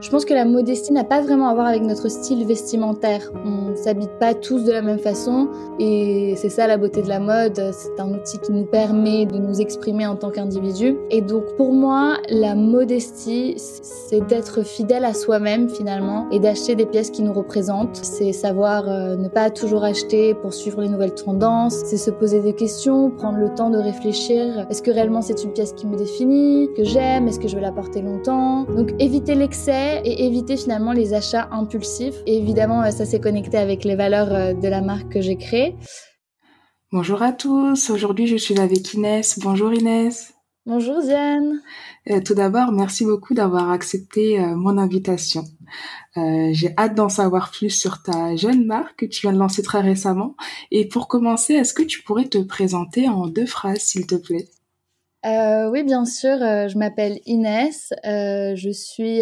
Je pense que la modestie n'a pas vraiment à voir avec notre style vestimentaire. On ne s'habite pas tous de la même façon et c'est ça la beauté de la mode. C'est un outil qui nous permet de nous exprimer en tant qu'individu. Et donc pour moi, la modestie, c'est d'être fidèle à soi-même finalement et d'acheter des pièces qui nous représentent. C'est savoir euh, ne pas toujours acheter pour suivre les nouvelles tendances. C'est se poser des questions, prendre le temps de réfléchir. Est-ce que réellement c'est une pièce qui me définit, que j'aime, est-ce que je vais la porter longtemps? Donc éviter l'excès et éviter finalement les achats impulsifs. Et évidemment, euh, ça s'est connecté avec les valeurs euh, de la marque que j'ai créée. Bonjour à tous, aujourd'hui je suis avec Inès. Bonjour Inès. Bonjour Diane. Euh, tout d'abord, merci beaucoup d'avoir accepté mon invitation. J'ai hâte d'en savoir plus sur ta jeune marque que tu viens de lancer très récemment. Et pour commencer, est-ce que tu pourrais te présenter en deux phrases, s'il te plaît? Euh, oui, bien sûr. Euh, je m'appelle Inès. Euh, je suis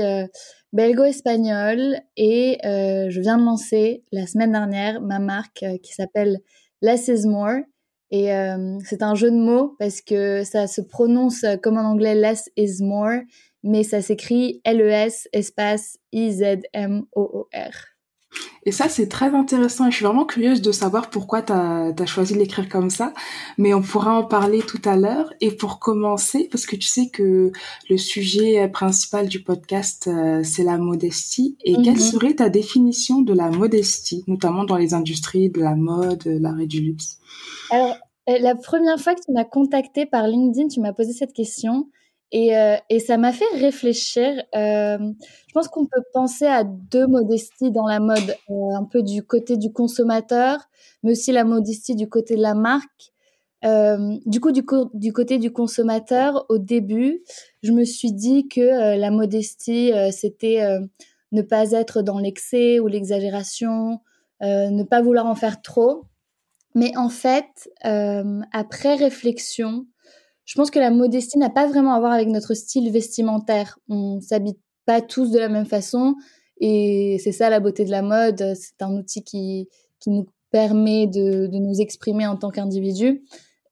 belgo-espagnole et je viens de lancer la semaine dernière ma marque qui s'appelle Less is More. Et c'est un jeu de mots parce que ça se prononce comme en anglais Less is More, mais ça s'écrit L-E-S espace I-Z-M-O-O-R. Et ça, c'est très intéressant et je suis vraiment curieuse de savoir pourquoi tu as, choisi de l'écrire comme ça. Mais on pourra en parler tout à l'heure. Et pour commencer, parce que tu sais que le sujet principal du podcast, euh, c'est la modestie. Et quelle mhm. serait ta définition de la modestie, notamment dans les industries de la mode, l'art et du luxe? Alors, euh, la première fois que tu m'as contacté par LinkedIn, tu m'as posé cette question. Et, euh, et ça m'a fait réfléchir. Euh, je pense qu'on peut penser à deux modesties dans la mode, euh, un peu du côté du consommateur, mais aussi la modestie du côté de la marque. Du coup, du, côté du consommateur, au début, je me suis dit que la modestie, c'était ne pas être dans l'excès ou l'exagération, ne pas vouloir en faire trop. Mais en fait, après réflexion, je pense que la modestie n'a pas vraiment à voir avec notre style vestimentaire. On s'habite pas tous de la même façon et c'est ça la beauté de la mode. C'est un outil qui, qui nous permet de, de nous exprimer en tant qu'individu.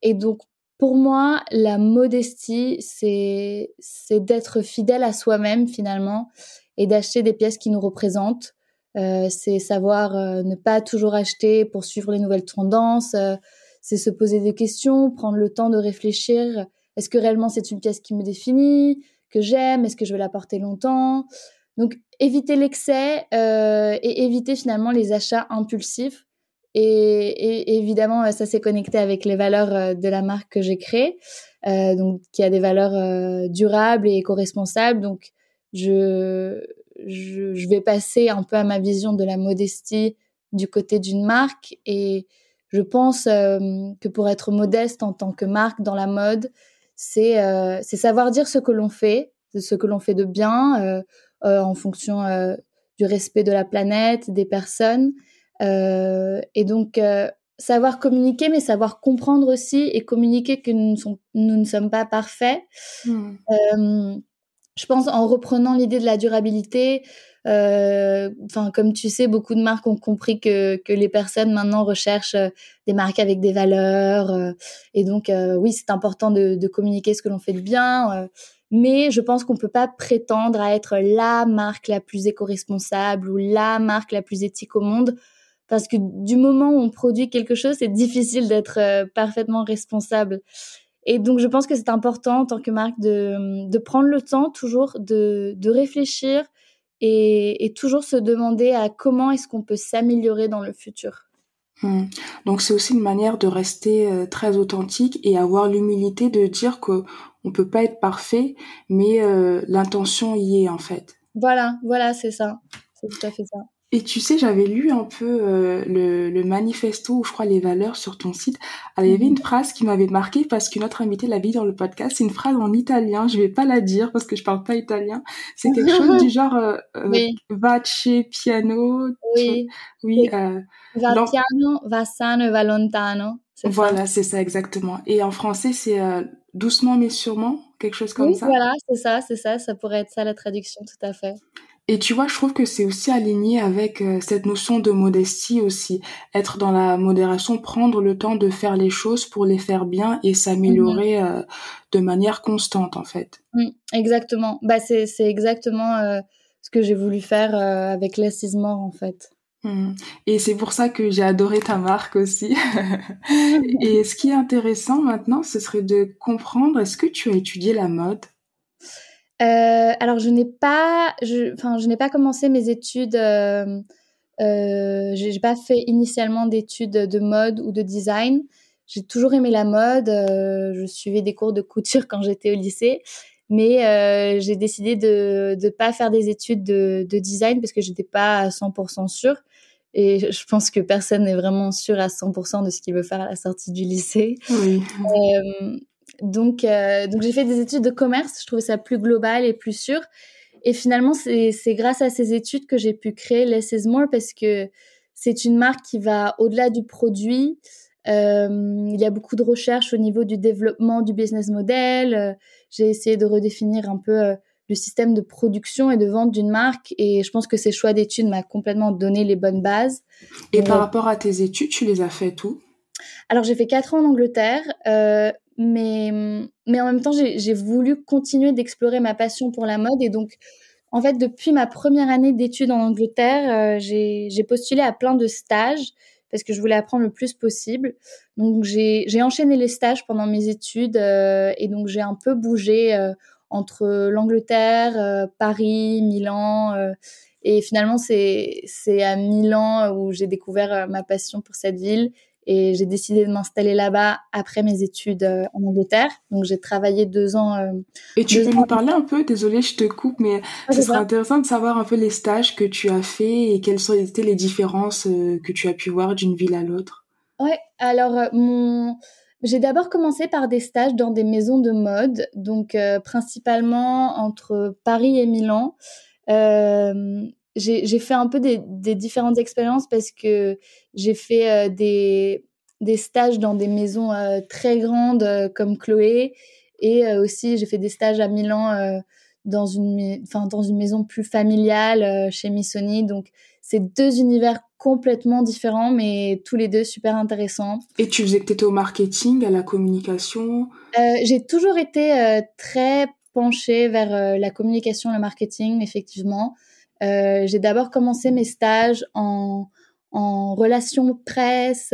Et donc, pour moi, la modestie, c'est, d'être fidèle à soi-même finalement et d'acheter des pièces qui nous représentent. Euh, c'est savoir euh, ne pas toujours acheter pour suivre les nouvelles tendances. Euh, c'est se poser des questions, prendre le temps de réfléchir. Est-ce que réellement c'est une pièce qui me définit, que j'aime Est-ce que je vais la porter longtemps? Donc éviter l'excès euh, et éviter finalement les achats impulsifs. Et, évidemment, ça s'est connecté avec les valeurs euh, de la marque que j'ai créée, euh, donc qui a des valeurs durables et éco-responsables. Donc je, je, je vais passer un peu à ma vision de la modestie du côté d'une marque et je pense euh, que pour être modeste en tant que marque dans la mode, c'est euh, c'est savoir dire ce que l'on fait, ce que l'on fait de bien euh, en fonction du respect de la planète, des personnes. et donc, savoir communiquer, mais savoir comprendre aussi et communiquer que nous, nous ne sommes pas parfaits. Mmh. je pense en reprenant l'idée de la durabilité, enfin, comme tu sais, beaucoup de marques ont compris que, que les personnes maintenant recherchent euh, des marques avec des valeurs. Euh, et donc, oui, c'est important de, de, communiquer ce que l'on fait de bien. mais je pense qu'on peut pas prétendre à être la marque la plus éco-responsable ou la marque la plus éthique au monde. Parce que du moment où on produit quelque chose, c'est difficile d'être parfaitement responsable. Et donc, je pense que c'est important en tant que marque de, de prendre le temps toujours de, de réfléchir, et, toujours se demander à comment est-ce qu'on peut s'améliorer dans le futur. Hmm. Donc c'est aussi une manière de rester euh, très authentique et avoir l'humilité de dire que on peut pas être parfait, mais euh, l'intention y est en fait. Voilà, voilà, c'est ça, c'est tout à fait ça. Et tu sais, j'avais lu un peu euh, le, le, manifesto, ou je crois les valeurs sur ton site. il y avait une mhm. phrase qui m'avait marqué parce que notre invité l'a dit dans le podcast. C'est une phrase en italien. Je vais pas la dire parce que je parle pas italien. C'est quelque chose du genre euh, euh vace piano. Oui. Oui. Euh, va piano, va sano, va lontano. Voilà, c'est ça exactement. Et en français, c'est euh, doucement mais sûrement, quelque chose comme oui, ça. Voilà, c'est ça, c'est ça. Ça pourrait être ça la traduction, tout à fait. Et tu vois, je trouve que c'est aussi aligné avec euh, cette notion de modestie aussi. Être dans la modération, prendre le temps de faire les choses pour les faire bien et s'améliorer mmh euh, de manière constante, en fait. Mmh, exactement. Bah, c'est, c'est exactement euh, ce que j'ai voulu faire avec Less is More, en fait. Hmm. Et c'est pour ça que j'ai adoré ta marque aussi. et ce qui est intéressant maintenant, ce serait de comprendre, est-ce que tu as étudié la mode? Euh, Alors, je n'ai pas, je, enfin, je n'ai pas commencé mes études. Euh, euh, j'ai pas fait initialement d'études de mode ou de design. J'ai toujours aimé la mode. Euh, je suivais des cours de couture quand j'étais au lycée, mais j'ai décidé de ne pas faire des études de, de design parce que j'étais pas à 100% sûre. Et je pense que personne n'est vraiment sûr à 100% de ce qu'il veut faire à la sortie du lycée. Oui. Euh, donc, euh, donc j'ai fait des études de commerce. Je trouvais ça plus global et plus sûr. Et finalement, c'est grâce à ces études que j'ai pu créer Less is More parce que c'est une marque qui va au-delà du produit. Euh, il y a beaucoup de recherches au niveau du développement du business model. Euh, j'ai essayé de redéfinir un peu euh, le système de production et de vente d'une marque. Et je pense que ces choix d'études m'a complètement donné les bonnes bases. Et par rapport à tes études, tu les as faites où? Alors j'ai fait quatre ans en Angleterre, euh, mais, mais en même temps j'ai voulu continuer d'explorer ma passion pour la mode. Et donc en fait depuis ma première année d'études en Angleterre, euh, j'ai postulé à plein de stages parce que je voulais apprendre le plus possible. Donc j'ai enchaîné les stages pendant mes études euh, et donc j'ai un peu bougé entre l'Angleterre, euh, Paris, Milan. Euh, et finalement, c'est à Milan où j'ai découvert euh, ma passion pour cette ville et j'ai décidé de m'installer là-bas après mes études en Angleterre. Donc j'ai travaillé deux ans. et tu peux nous parler un peu, désolée, je te coupe, mais ce serait intéressant de savoir un peu les stages que tu as fait et quelles sont été les différences que tu as pu voir d'une ville à l'autre. Ouais, alors mon j'ai d'abord commencé par des stages dans des maisons de mode, donc euh, principalement entre Paris et Milan. Euh, j'ai fait un peu des, des, différentes expériences parce que j'ai fait euh, des, des, stages dans des maisons euh, très grandes comme Chloé et aussi j'ai fait des stages à Milan dans, une, dans une maison plus familiale chez Missoni. Donc c'est deux univers complètement différents, mais tous les deux super intéressants. Et tu faisais que tu étais au marketing, à la communication? Euh, J'ai toujours été euh, très penchée vers euh, la communication, le marketing, effectivement. J'ai d'abord commencé mes stages en, en relations presse,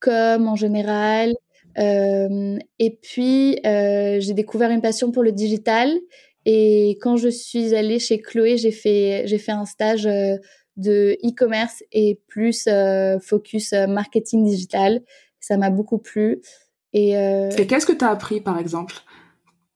comme en général. et puis, j'ai découvert une passion pour le digital. Et quand je suis allée chez Chloé, j'ai fait, j'ai fait un stage de e-commerce et plus euh, focus euh, marketing digital. Ça m'a beaucoup plu. Et, euh, et qu'est-ce que tu as appris par exemple?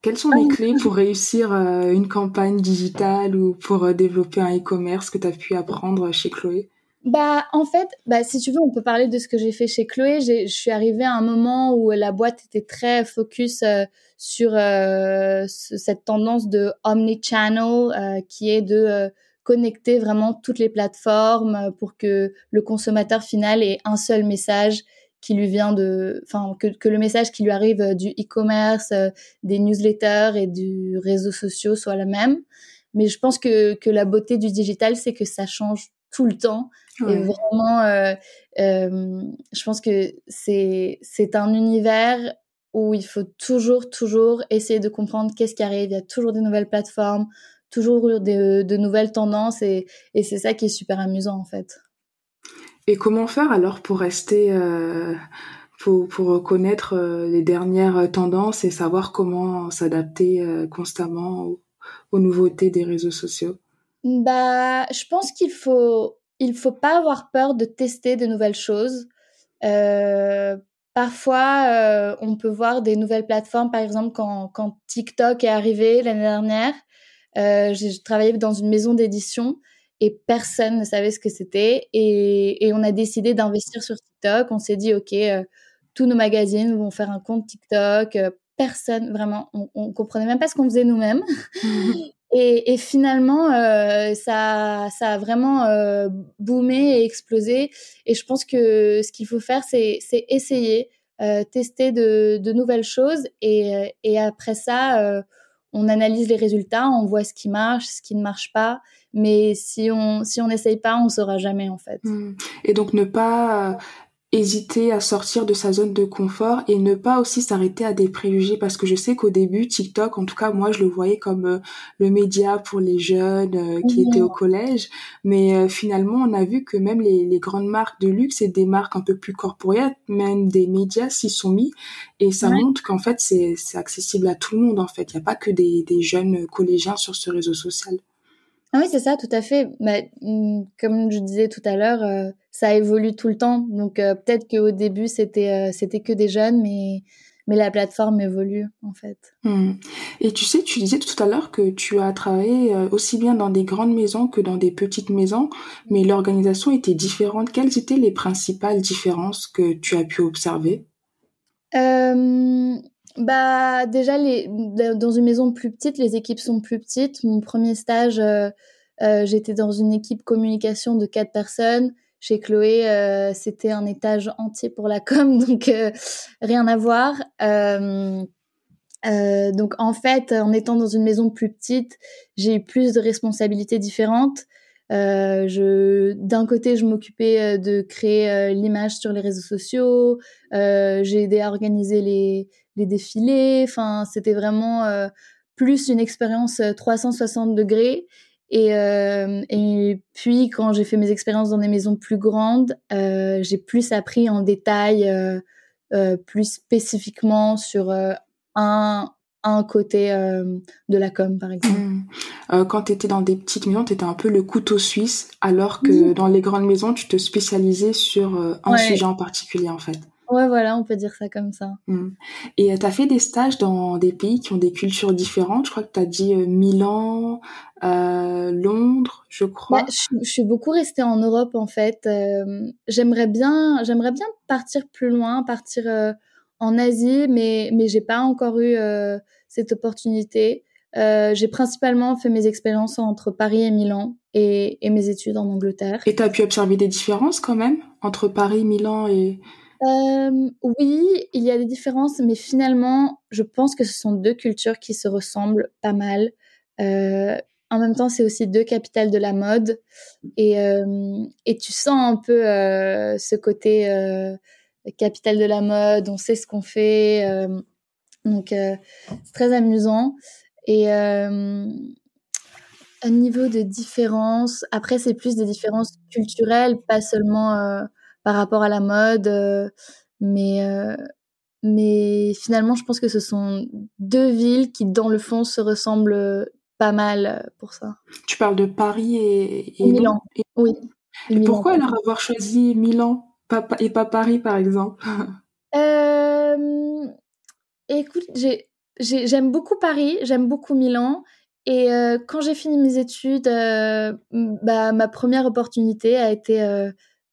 Quelles sont les clés pour réussir une campagne digitale ou pour développer un e-commerce que tu as pu apprendre chez Chloé? Bah, en fait, bah, si tu veux, on peut parler de ce que j'ai fait chez Chloé. Je suis arrivée à un moment où la boîte était très focus sur cette tendance de omni-channel, qui est de connecter vraiment toutes les plateformes pour que le consommateur final ait un seul message qui lui vient de, enfin, que, que le message qui lui arrive du e-commerce, euh, des newsletters et du réseau social soit la même. Mais je pense que, que la beauté du digital, c'est que ça change tout le temps. Et vraiment, euh, euh, je pense que c'est, c'est un univers où il faut toujours, toujours essayer de comprendre qu'est-ce qui arrive. Il y a toujours des nouvelles plateformes, toujours de, de nouvelles tendances et, et c'est ça qui est super amusant en fait. Et comment faire alors pour rester, euh, pour, pour connaître euh, les dernières tendances et savoir comment s'adapter euh, constamment aux, nouveautés des réseaux sociaux? Bah, je pense qu'il faut, il faut pas avoir peur de tester de nouvelles choses. Parfois, on peut voir des nouvelles plateformes, par exemple quand, quand TikTok est arrivé l'année dernière. Euh, j'ai travaillé dans une maison d'édition et personne ne savait ce que c'était. Et, et, on a décidé d'investir sur TikTok. On s'est dit, OK, euh, tous nos magazines vont faire un compte TikTok. Euh, personne, vraiment, on, on comprenait même pas ce qu'on faisait nous-mêmes. et, et, finalement, euh, ça, ça a vraiment boomé et explosé. Et je pense que ce qu'il faut faire, c'est essayer, tester de, de, nouvelles choses. Et, et après ça, on analyse les résultats, on voit ce qui marche, ce qui ne marche pas. Mais si on si on n'essaye pas, on saura jamais en fait. Hmm. Et donc ne pas hésiter à sortir de sa zone de confort et ne pas aussi s'arrêter à des préjugés. Parce que je sais qu'au début TikTok en tout cas moi je le voyais comme euh, le média pour les jeunes euh, qui étaient au collège. Mais euh, finalement on a vu que même les, les, grandes marques de luxe et des marques un peu plus corporate même des médias s'y sont mis. Et ça montre qu'en fait c'est accessible à tout le monde en fait. Il n'y a pas que des, des jeunes collégiens sur ce réseau social ah oui, c'est ça, tout à fait. Mais, mmh, comme je disais tout à l'heure, euh, ça évolue tout le temps. Donc euh, peut-être qu'au début, c'était euh, c'était que des jeunes, mais, mais la plateforme évolue, en fait. Mmh. Et tu sais, tu disais tout à l'heure que tu as travaillé aussi bien dans des grandes maisons que dans des petites maisons, mais l'organisation était différente. Quelles étaient les principales différences que tu as pu observer? Bah déjà les dans une maison plus petite, les équipes sont plus petites. Mon premier stage, euh, euh, j'étais dans une équipe communication de quatre personnes. Chez Chloé, euh, c'était un étage entier pour la com, donc rien à voir. donc en fait, en étant dans une maison plus petite, j'ai eu plus de responsabilités différentes. je, d'un côté, je m'occupais de créer l'image sur les réseaux sociaux. j'ai aidé à organiser les, les défilés. Enfin, c'était vraiment euh, plus une expérience 360 euh, degrés. Et, euh, et puis, quand j'ai fait mes expériences dans des maisons plus grandes, j'ai plus appris en détail, plus spécifiquement sur un, un côté de la com, par exemple. Mmh. quand tu étais dans des petites maisons, tu étais un peu le couteau suisse, alors que dans les grandes maisons, tu te spécialisais sur un sujet en particulier, en fait. Ouais, voilà, on peut dire ça comme ça. Mm. Et tu as fait des stages dans des pays qui ont des cultures différentes. Je crois que tu as dit euh, Milan, euh, Londres, je crois. Bah, je, suis beaucoup restée en Europe en fait. Euh, j'aimerais bien, j'aimerais bien partir plus loin, partir en Asie, mais mais j'ai pas encore eu cette opportunité. j'ai principalement fait mes expériences entre Paris et Milan et, et mes études en Angleterre. Et tu as pu observer des différences quand même entre Paris, Milan et euh, oui, il y a des différences, mais finalement, je pense que ce sont deux cultures qui se ressemblent pas mal. Euh, en même temps, c'est aussi deux capitales de la mode. Et, euh, et tu sens un peu ce côté capitale de la mode, on sait ce qu'on fait. Donc, c'est très amusant. Et un niveau de différence, après, c'est plus des différences culturelles, pas seulement par rapport à la mode. Euh, mais, euh, mais finalement, je pense que ce sont deux villes qui, dans le fond, se ressemblent pas mal euh, pour ça. Tu parles de Paris et, Milan. Oui. Et pourquoi alors avoir choisi Milan et pas Paris, par exemple? Euh, Écoute, j'aime beaucoup Paris, j'aime beaucoup Milan. Et quand j'ai fini mes études, bah, ma première opportunité a été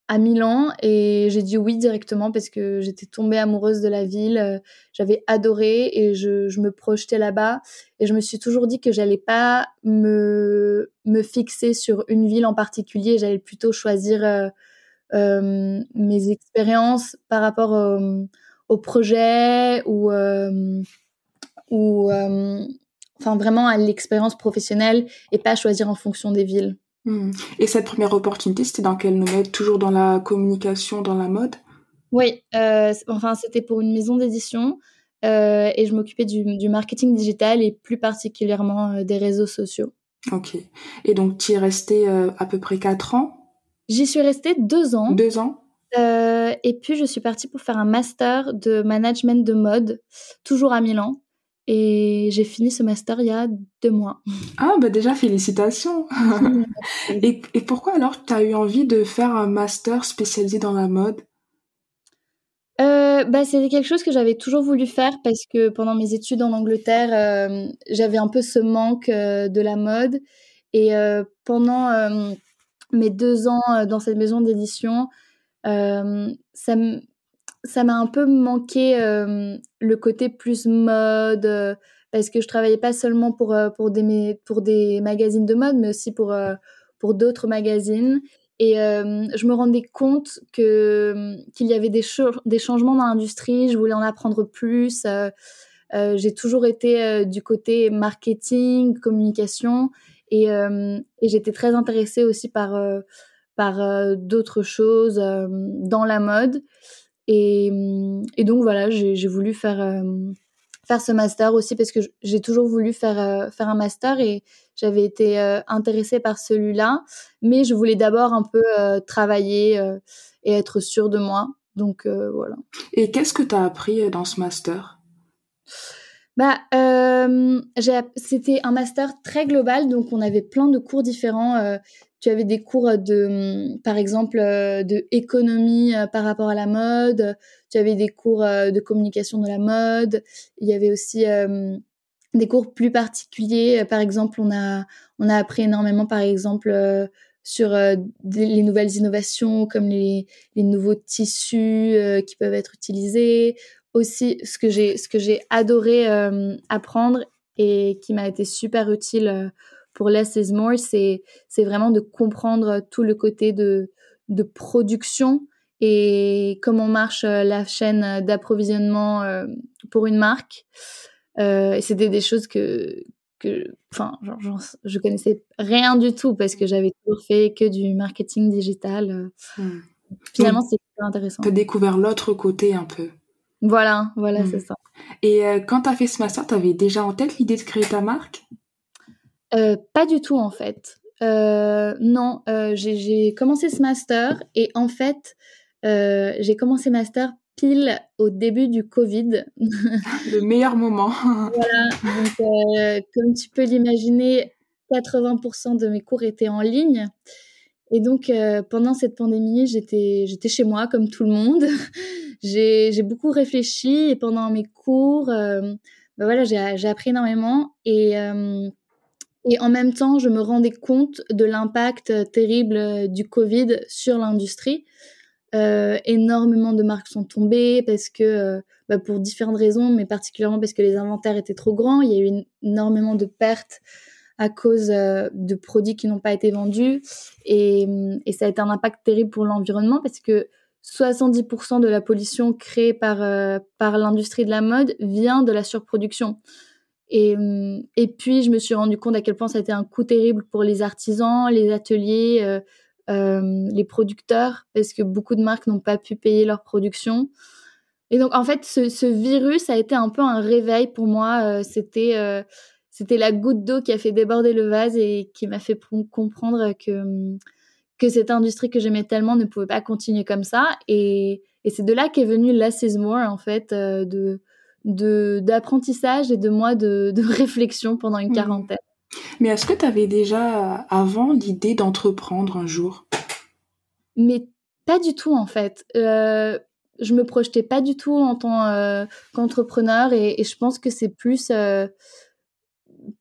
à Milan et j'ai dit oui directement parce que j'étais tombée amoureuse de la ville, euh, j'avais adoré et je, me projetais là-bas et je me suis toujours dit que j'allais pas me me fixer sur une ville en particulier, j'allais plutôt choisir euh, euh, mes expériences par rapport au, au projet ou ou enfin vraiment à l'expérience professionnelle et pas choisir en fonction des villes. Hmm. Et cette première opportunité, c'était dans quel domaine Toujours dans la communication, dans la mode? Oui, euh, enfin c'était pour une maison d'édition euh, et je m'occupais du, marketing digital et plus particulièrement euh, des réseaux sociaux. Ok. Et donc tu y es resté à peu près quatre ans? J'y suis restée deux ans. Deux ans? Et puis je suis partie pour faire un master de management de mode, toujours à Milan. Et j'ai fini ce master il y a deux mois. Ah, bah déjà, félicitations. et, et, pourquoi alors tu as eu envie de faire un master spécialisé dans la mode? Euh, bah, C'était quelque chose que j'avais toujours voulu faire parce que pendant mes études en Angleterre, euh, j'avais un peu ce manque euh, de la mode. Et euh, pendant mes deux ans dans cette maison d'édition, ça me ça m'a un peu manqué euh, le côté plus mode euh, parce que je travaillais pas seulement pour euh, pour des pour des magazines de mode mais aussi pour pour d'autres magazines et je me rendais compte que qu'il y avait des des changements dans l'industrie je voulais en apprendre plus j'ai toujours été du côté marketing communication et, et j'étais très intéressée aussi par par d'autres choses dans la mode. Et, et donc voilà, j'ai voulu faire faire ce master aussi parce que j'ai toujours voulu faire faire un master et j'avais été intéressée par celui-là, mais je voulais d'abord un peu travailler et être sûre de moi. Donc voilà. Et qu'est-ce que tu as appris dans ce master? Bah, euh, c'était un master très global, donc on avait plein de cours différents. Euh, tu avais des cours de, par exemple, euh, de économie euh, par rapport à la mode. Tu avais des cours de communication de la mode. Il y avait aussi des cours plus particuliers. Par exemple, on a on a appris énormément, par exemple, sur les nouvelles innovations comme les, les nouveaux tissus qui peuvent être utilisés aussi ce que j'ai ce que j'ai adoré euh, apprendre et qui m'a été super utile euh, pour Less is More, c'est c'est vraiment de comprendre tout le côté de de production et comment marche euh, la chaîne d'approvisionnement pour une marque. et c'était des choses que que enfin genre, je connaissais rien du tout parce que j'avais toujours fait que du marketing digital. Hmm. Finalement, c'est intéressant. Tu as découvert l'autre côté un peu. Voilà, voilà, c'est mm. ça. Et euh, quand tu as fait ce master, tu avais déjà en tête l'idée de créer ta marque? Euh, Pas du tout, en fait. Euh, non, j'ai commencé ce master et en fait, j'ai commencé master pile au début du Covid. Le meilleur moment. voilà, donc comme tu peux l'imaginer, 80% de mes cours étaient en ligne. Et donc, pendant cette pandémie, j'étais chez moi comme tout le monde. j'ai beaucoup réfléchi et pendant mes cours, euh, bah voilà, j'ai appris énormément et, euh, et en même temps, je me rendais compte de l'impact terrible du Covid sur l'industrie. Euh, énormément de marques sont tombées parce que, bah pour différentes raisons, mais particulièrement parce que les inventaires étaient trop grands. Il y a eu énormément de pertes à cause de produits qui n'ont pas été vendus et, et, ça a été un impact terrible pour l'environnement parce que 70% de la pollution créée par, euh, par l'industrie de la mode vient de la surproduction. Et, hum, et puis, je me suis rendu compte à quel point ça a été un coût terrible pour les artisans, les ateliers, euh, euh, les producteurs, parce que beaucoup de marques n'ont pas pu payer leur production. Et donc, en fait, ce, virus a été un peu un réveil pour moi. c'était, c'était la goutte d'eau qui a fait déborder le vase et qui m'a fait comprendre que hum, que cette industrie que j'aimais tellement ne pouvait pas continuer comme ça. Et, et c'est de là qu'est venu Less is More, en fait, euh, de d'apprentissage et de moi de, de réflexion pendant une mmh. quarantaine. Mais est-ce que tu avais déjà avant l'idée d'entreprendre un jour? Mais pas du tout en fait. Euh, je me projetais pas du tout en tant euh, qu'entrepreneur et, et, je pense que c'est plus euh,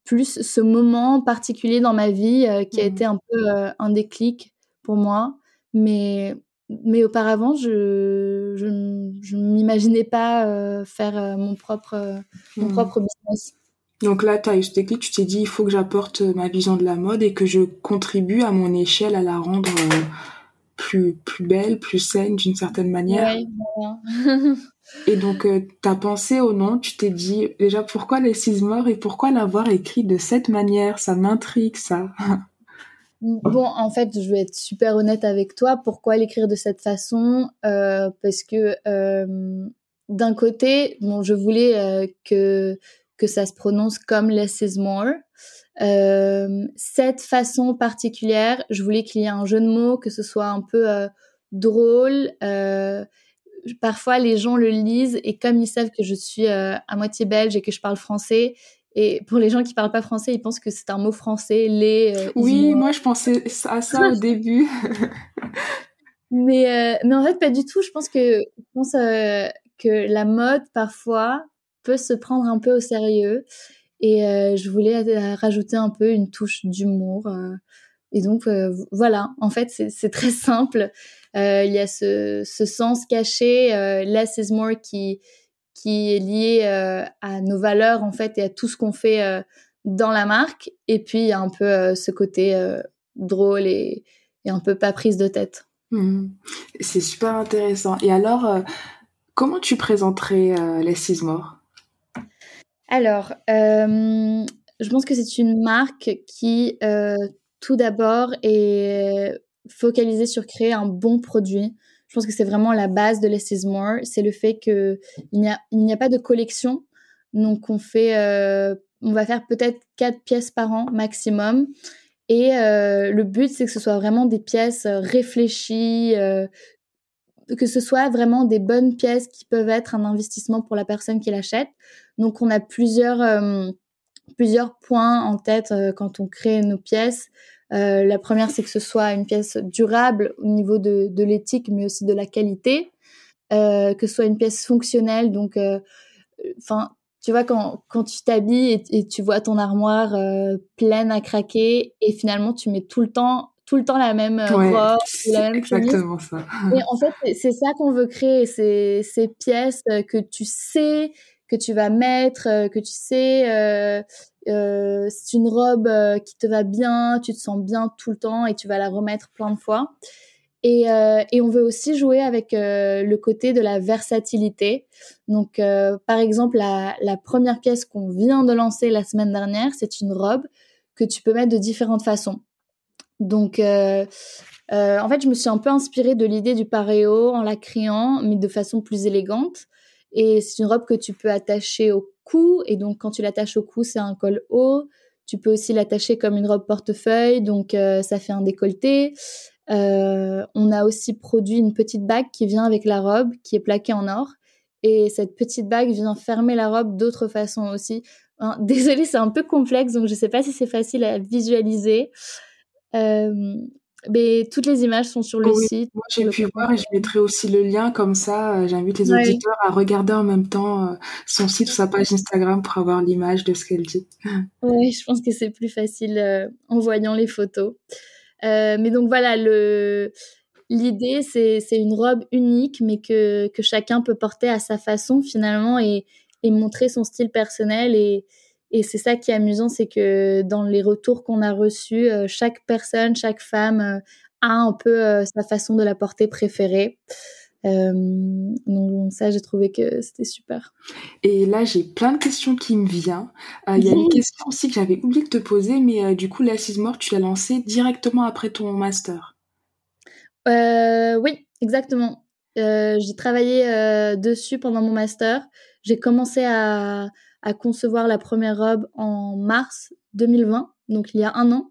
plus ce moment particulier dans ma vie qui a mmh. été un peu un déclic pour moi. Mais, mais auparavant, je je, je m'imaginais pas euh, faire euh, mon propre euh, mon hmm. propre business. Donc là, tu as eu ce déclic, tu t'es dit, il faut que j'apporte ma vision de la mode et que je contribue à mon échelle à la rendre plus, plus belle, plus saine d'une certaine manière. et donc, tu as pensé au nom, tu t'es dit, déjà, pourquoi les six morts et pourquoi l'avoir écrit de cette manière? Ça m'intrigue, ça. Bon, en fait, je vais être super honnête avec toi. Pourquoi l'écrire de cette façon? Euh, Parce que euh, d'un côté, je voulais euh, que que ça se prononce comme less is more. Cette façon particulière, je voulais qu'il y ait un jeu de mots, que ce soit un peu drôle. parfois, les gens le lisent et comme ils savent que je suis à moitié belge et que je parle français, et pour les gens qui parlent pas français, ils pensent que c'est un mot français, les. Euh, oui, moi je pensais à ça au début. mais euh, mais en fait pas du tout. Je pense que je pense euh, que la mode parfois peut se prendre un peu au sérieux et je voulais rajouter un peu une touche d'humour. et donc voilà, en fait c'est très simple. il y a ce, ce sens caché, less is more qui qui est lié euh, à nos valeurs en fait et à tout ce qu'on fait euh, dans la marque. Et puis il y a un peu euh, ce côté drôle et, et, un peu pas prise de tête. Mmh. C'est super intéressant. Et alors, comment tu présenterais les six morts? Alors, je pense que c'est une marque qui, tout d'abord, est focaliser sur créer un bon produit. Je pense que c'est vraiment la base de Less is More. C'est le fait qu'il n'y a, pas de collection. Donc, on fait, euh, on va faire peut-être quatre pièces par an maximum. Et euh, le but, c'est que ce soit vraiment des pièces euh, réfléchies, que ce soit vraiment des bonnes pièces qui peuvent être un investissement pour la personne qui l'achète. Donc, on a plusieurs points en tête quand on crée nos pièces. Euh, la première, c'est que ce soit une pièce durable au niveau de, de l'éthique, mais aussi de la qualité, euh, que ce soit une pièce fonctionnelle. Donc, euh, enfin, tu vois, quand, quand tu t'habilles et, tu vois ton armoire pleine à craquer, et finalement, tu mets tout le temps tout le temps la même robe, la même exactement ça. Et en fait, c'est ça qu'on veut créer, ces, ces pièces que tu sais que tu vas mettre, que tu sais euh, c'est une robe euh, qui te va bien, tu te sens bien tout le temps et tu vas la remettre plein de fois. Et, euh, on veut aussi jouer avec le côté de la versatilité. Donc, par exemple, la, la première pièce qu'on vient de lancer la semaine dernière, c'est une robe que tu peux mettre de différentes façons. Donc, en fait, je me suis un peu inspirée de l'idée du paréo en la créant, mais de façon plus élégante. Et c'est une robe que tu peux attacher au cou. Et donc, quand tu l'attaches au cou, c'est un col haut. Tu peux aussi l'attacher comme une robe portefeuille. Donc, euh, ça fait un décolleté. Euh, on a aussi produit une petite bague qui vient avec la robe, qui est plaquée en or. Et cette petite bague vient fermer la robe d'autres façons aussi. Hein, désolée, c'est un peu complexe, donc je ne sais pas si c'est facile à visualiser. Euh, mais toutes les images sont sur le site. Moi, j'ai pu voir et je mettrai aussi le lien comme ça. Euh, j'invite les auditeurs à regarder en même temps euh, son site ou sa page Instagram pour avoir l'image de ce qu'elle dit. Oui, je pense que c'est plus facile euh, en voyant les photos. mais donc voilà, le l'idée c'est c'est une robe unique, mais que que chacun peut porter à sa façon finalement et et montrer son style personnel et et c'est ça qui est amusant, c'est que dans les retours qu'on a reçus, euh, chaque personne, chaque femme euh, a un peu euh, sa façon de la porter préférée. donc ça, j'ai trouvé que c'était super. Et là, j'ai plein de questions qui me viennent. Il y a une question aussi que j'avais oublié de te poser, mais du coup, la Mort, tu l'as lancée directement après ton master. oui, exactement. j'ai travaillé dessus pendant mon master. J'ai commencé à, à concevoir la première robe en mars 2020, donc il y a un an.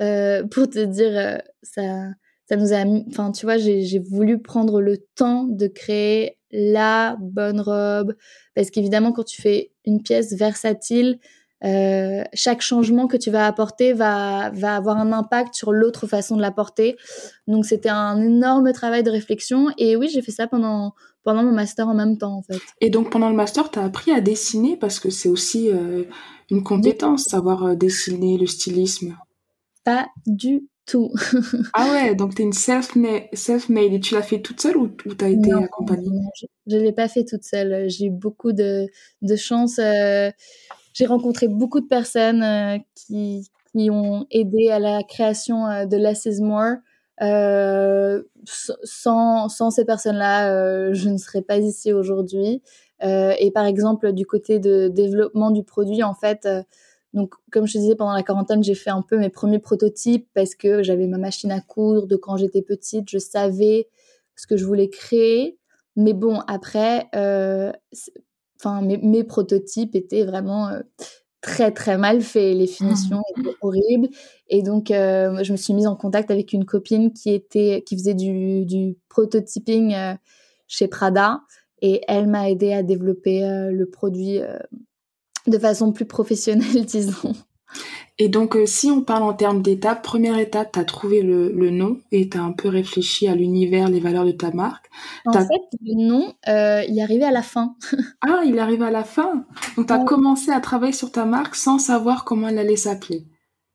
Euh, pour te dire, euh, ça, ça nous a, enfin, tu vois, j'ai voulu prendre le temps de créer la bonne robe, parce qu'évidemment, quand tu fais une pièce versatile, euh, chaque changement que tu vas apporter va, va avoir un impact sur l'autre façon de la porter. Donc c'était un énorme travail de réflexion. Et oui, j'ai fait ça pendant, pendant mon master en même temps, en fait. Et donc pendant le master, tu as appris à dessiner parce que c'est aussi euh, une compétence, savoir euh, dessiner, le stylisme. Pas du tout. ah ouais, donc tu es une self-made self et tu l'as fait toute seule ou, tu as été accompagnée? Je ne l'ai pas fait toute seule. J'ai eu beaucoup de, de chance. J'ai rencontré beaucoup de personnes euh, qui, qui ont aidé à la création euh, de Less is More. Euh, sans, sans ces personnes-là, je ne serais pas ici aujourd'hui. Et par exemple, du côté de développement du produit, en fait, donc comme je te disais pendant la quarantaine, j'ai fait un peu mes premiers prototypes parce que j'avais ma machine à coudre de quand j'étais petite, je savais ce que je voulais créer. Mais bon, après, enfin mes, prototypes étaient vraiment euh, très très mal faits, les finitions mmh. étaient horribles et donc euh, je me suis mise en contact avec une copine qui était qui faisait du, du prototyping euh, chez Prada et elle m'a aidé à développer le produit de façon plus professionnelle disons. Et donc, euh, si on parle en termes d'étapes, première étape, tu as trouvé le, le nom et tu as un peu réfléchi à l'univers, les valeurs de ta marque. En fait, le nom, euh, il est arrivé à la fin. ah, il est arrivé à la fin Donc, tu as commencé à travailler sur ta marque sans savoir comment elle allait s'appeler.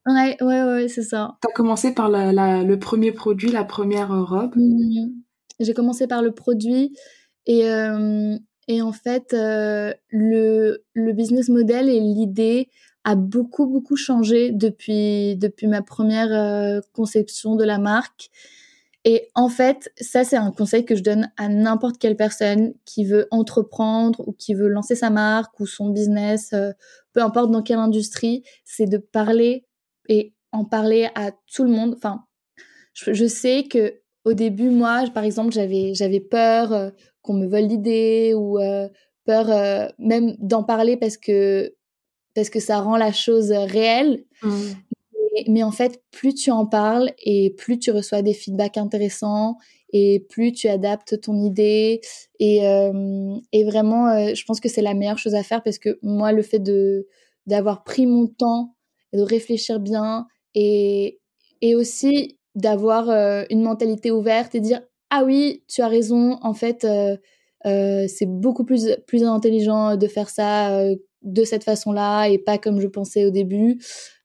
Ouais, ouais, ouais, c'est ça. Tu as commencé par la, la, le premier produit, la première robe. Mmh. J'ai commencé par le produit et, euh, et en fait, euh, le, le business model et l'idée a beaucoup beaucoup changé depuis depuis ma première euh, conception de la marque. Et en fait, ça c'est un conseil que je donne à n'importe quelle personne qui veut entreprendre ou qui veut lancer sa marque ou son business, euh, peu importe dans quelle industrie, c'est de parler et en parler à tout le monde. Enfin, je, sais que au début, moi, par exemple, j'avais j'avais peur qu'on me vole l'idée ou peur même d'en parler parce que parce que ça rend la chose réelle. Mmh. mais en fait, plus tu en parles et plus tu reçois des feedbacks intéressants et plus tu adaptes ton idée et, et vraiment, je pense que c'est la meilleure chose à faire parce que moi, le fait de d'avoir pris mon temps de réfléchir bien et, et aussi d'avoir une mentalité ouverte et dire ah oui, tu as raison, en fait, c'est beaucoup plus, plus intelligent de faire ça de cette façon-là et pas comme je pensais au début.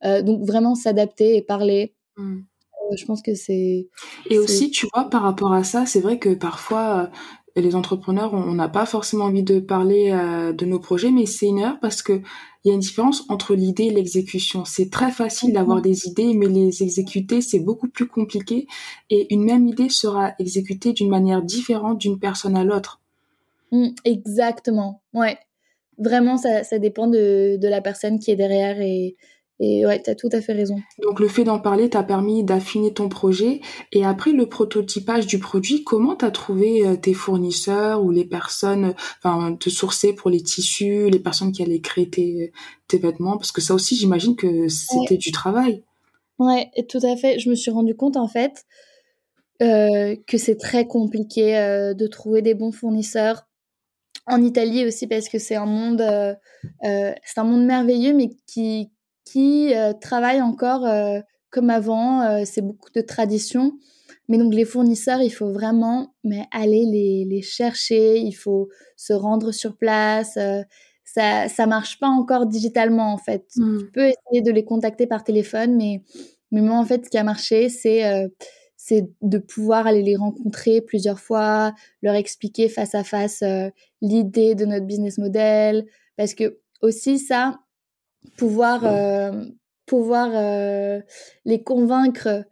Euh, donc vraiment s'adapter et parler. Mm. Euh, je pense que c'est. Et aussi, tu vois, par rapport à ça, c'est vrai que parfois euh, les entrepreneurs, on n'a pas forcément envie de parler de nos projets, mais c'est une erreur parce que il y a une différence entre l'idée et l'exécution. C'est très facile d'avoir des idées, mais les exécuter, c'est beaucoup plus compliqué. Et une même idée sera exécutée d'une manière différente d'une personne à l'autre. Mm, exactement, ouais vraiment, ça, ça dépend de, de, la personne qui est derrière et, et ouais, tu as tout à fait raison. Donc le fait d'en parler t'a permis d'affiner ton projet. Et après le prototypage du produit, comment t'as trouvé euh, tes fournisseurs ou les personnes, enfin, te sourcer pour les tissus, les personnes qui allaient créer tes, tes vêtements? Parce que ça aussi, j'imagine que c'était du travail. Ouais, tout à fait. Je me suis rendu compte en fait euh, que c'est très compliqué euh, de trouver des bons fournisseurs en Italie aussi parce que c'est un monde, euh, euh, c'est un monde merveilleux, mais qui qui euh, travaille encore comme avant. c'est beaucoup de tradition. Mais donc les fournisseurs, il faut vraiment mais aller les, les chercher, il faut se rendre sur place. ça ça marche pas encore digitalement en fait. Mmh. Tu peux essayer de les contacter par téléphone, mais mais moi en fait ce qui a marché c'est c'est de pouvoir aller les rencontrer plusieurs fois, leur expliquer face à face euh, l'idée de notre business model, parce que aussi ça, pouvoir euh, pouvoir euh, les convaincre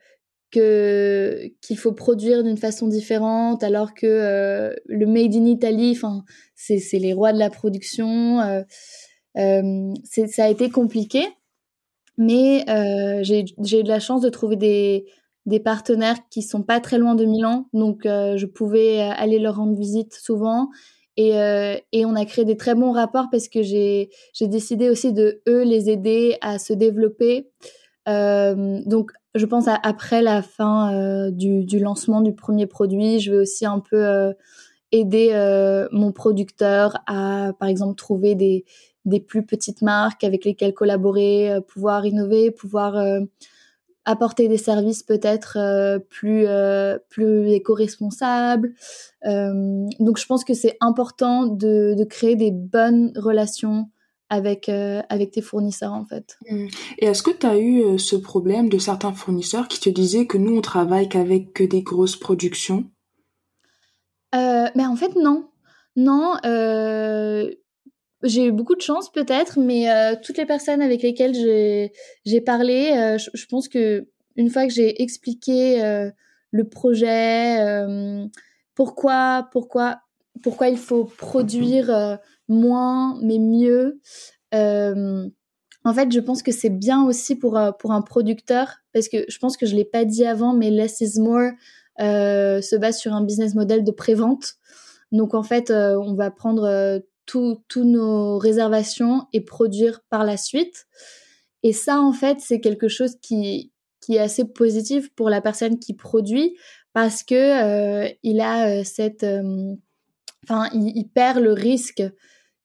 que qu'il faut produire d'une façon différente, alors que le made in Italy, enfin c'est c'est les rois de la production, c'est ça a été compliqué, mais j'ai j'ai eu de la chance de trouver des des partenaires qui sont pas très loin de Milan, donc euh, je pouvais euh, aller leur rendre visite souvent. Et, euh, et, on a créé des très bons rapports parce que j'ai décidé aussi de eux les aider à se développer. donc je pense à, après la fin du, du, lancement du premier produit, je vais aussi un peu aider mon producteur à par exemple trouver des, des plus petites marques avec lesquelles collaborer, pouvoir innover, pouvoir apporter des services peut-être euh, plus euh, plus éco-responsables. Euh, donc je pense que c'est important de, de, créer des bonnes relations avec avec tes fournisseurs en fait. Mmh. Et est-ce que tu as eu ce problème de certains fournisseurs qui te disaient que nous on travaille qu'avec que des grosses productions? Mais en fait non. Non, j'ai eu beaucoup de chance peut-être, mais euh, toutes les personnes avec lesquelles j'ai parlé, euh, je, pense que une fois que j'ai expliqué euh, le projet, pourquoi, pourquoi, pourquoi il faut produire moins mais mieux. en fait, je pense que c'est bien aussi pour pour un producteur parce que je pense que je l'ai pas dit avant, mais less is more se base sur un business model de prévente. Donc en fait, on va prendre toutes nos réservations et produire par la suite. Et ça, en fait, c'est quelque chose qui, qui est assez positif pour la personne qui produit parce que euh, il a euh, cette, euh, enfin, il, perd le risque.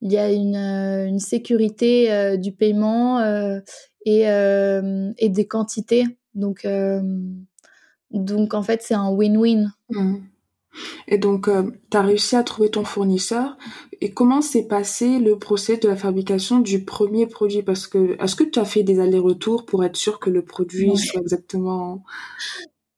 Il y a une, une sécurité du paiement et, et des quantités. Donc, donc en fait, c'est un win-win. Mmh. Et donc, euh, tu as réussi à trouver ton fournisseur. Et comment s'est passé le procès de la fabrication du premier produit? Parce que, est-ce que tu as fait des allers-retours pour être sûr que le produit soit exactement...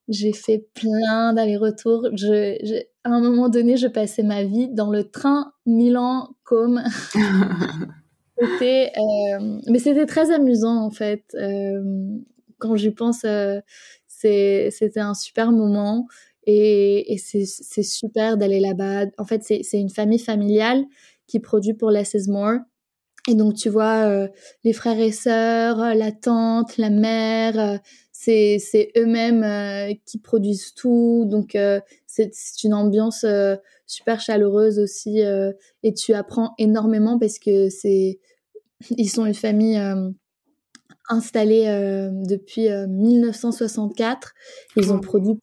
J'ai fait plein d'allers-retours. Je, à un moment donné, je passais ma vie dans le train Milan-Com. c'était, euh, mais c'était très amusant en fait. Euh, quand j'y pense, c'était un super moment. Et, et c'est super d'aller là-bas. En fait, c'est une famille familiale qui produit pour Less is More. Et donc, tu vois, euh, les frères et sœurs, la tante, la mère, euh, c'est eux-mêmes euh, qui produisent tout, donc euh, c'est une ambiance super chaleureuse aussi, et tu apprends énormément parce que c'est ils sont une famille installée depuis 1964. Ils ont produit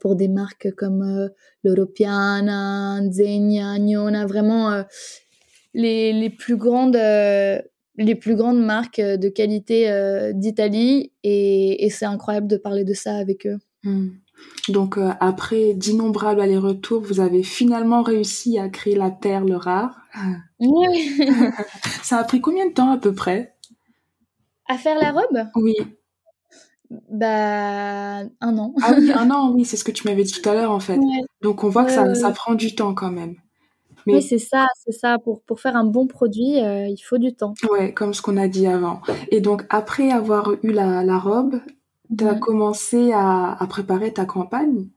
pour, des marques comme l'Europiana, Zegna, Niona, vraiment les, les plus grandes les plus grandes marques euh, de qualité euh, d'Italie et, c'est incroyable de parler de ça avec eux. Hmm. Donc euh, après d'innombrables allers-retours, vous avez finalement réussi à créer la perle rare. Oui. ça a pris combien de temps à peu près? À faire la robe? Oui. Bah un an. ah oui, un an, oui, c'est ce que tu m'avais dit tout à l'heure en fait. Donc on voit que ça, ça prend du temps quand même. Oui, c'est ça, c'est ça. Pour, pour faire un bon produit, euh, il faut du temps. Ouais, comme ce qu'on a dit avant. Et donc, après avoir eu la, la robe, tu as commencé à, à, préparer ta campagne?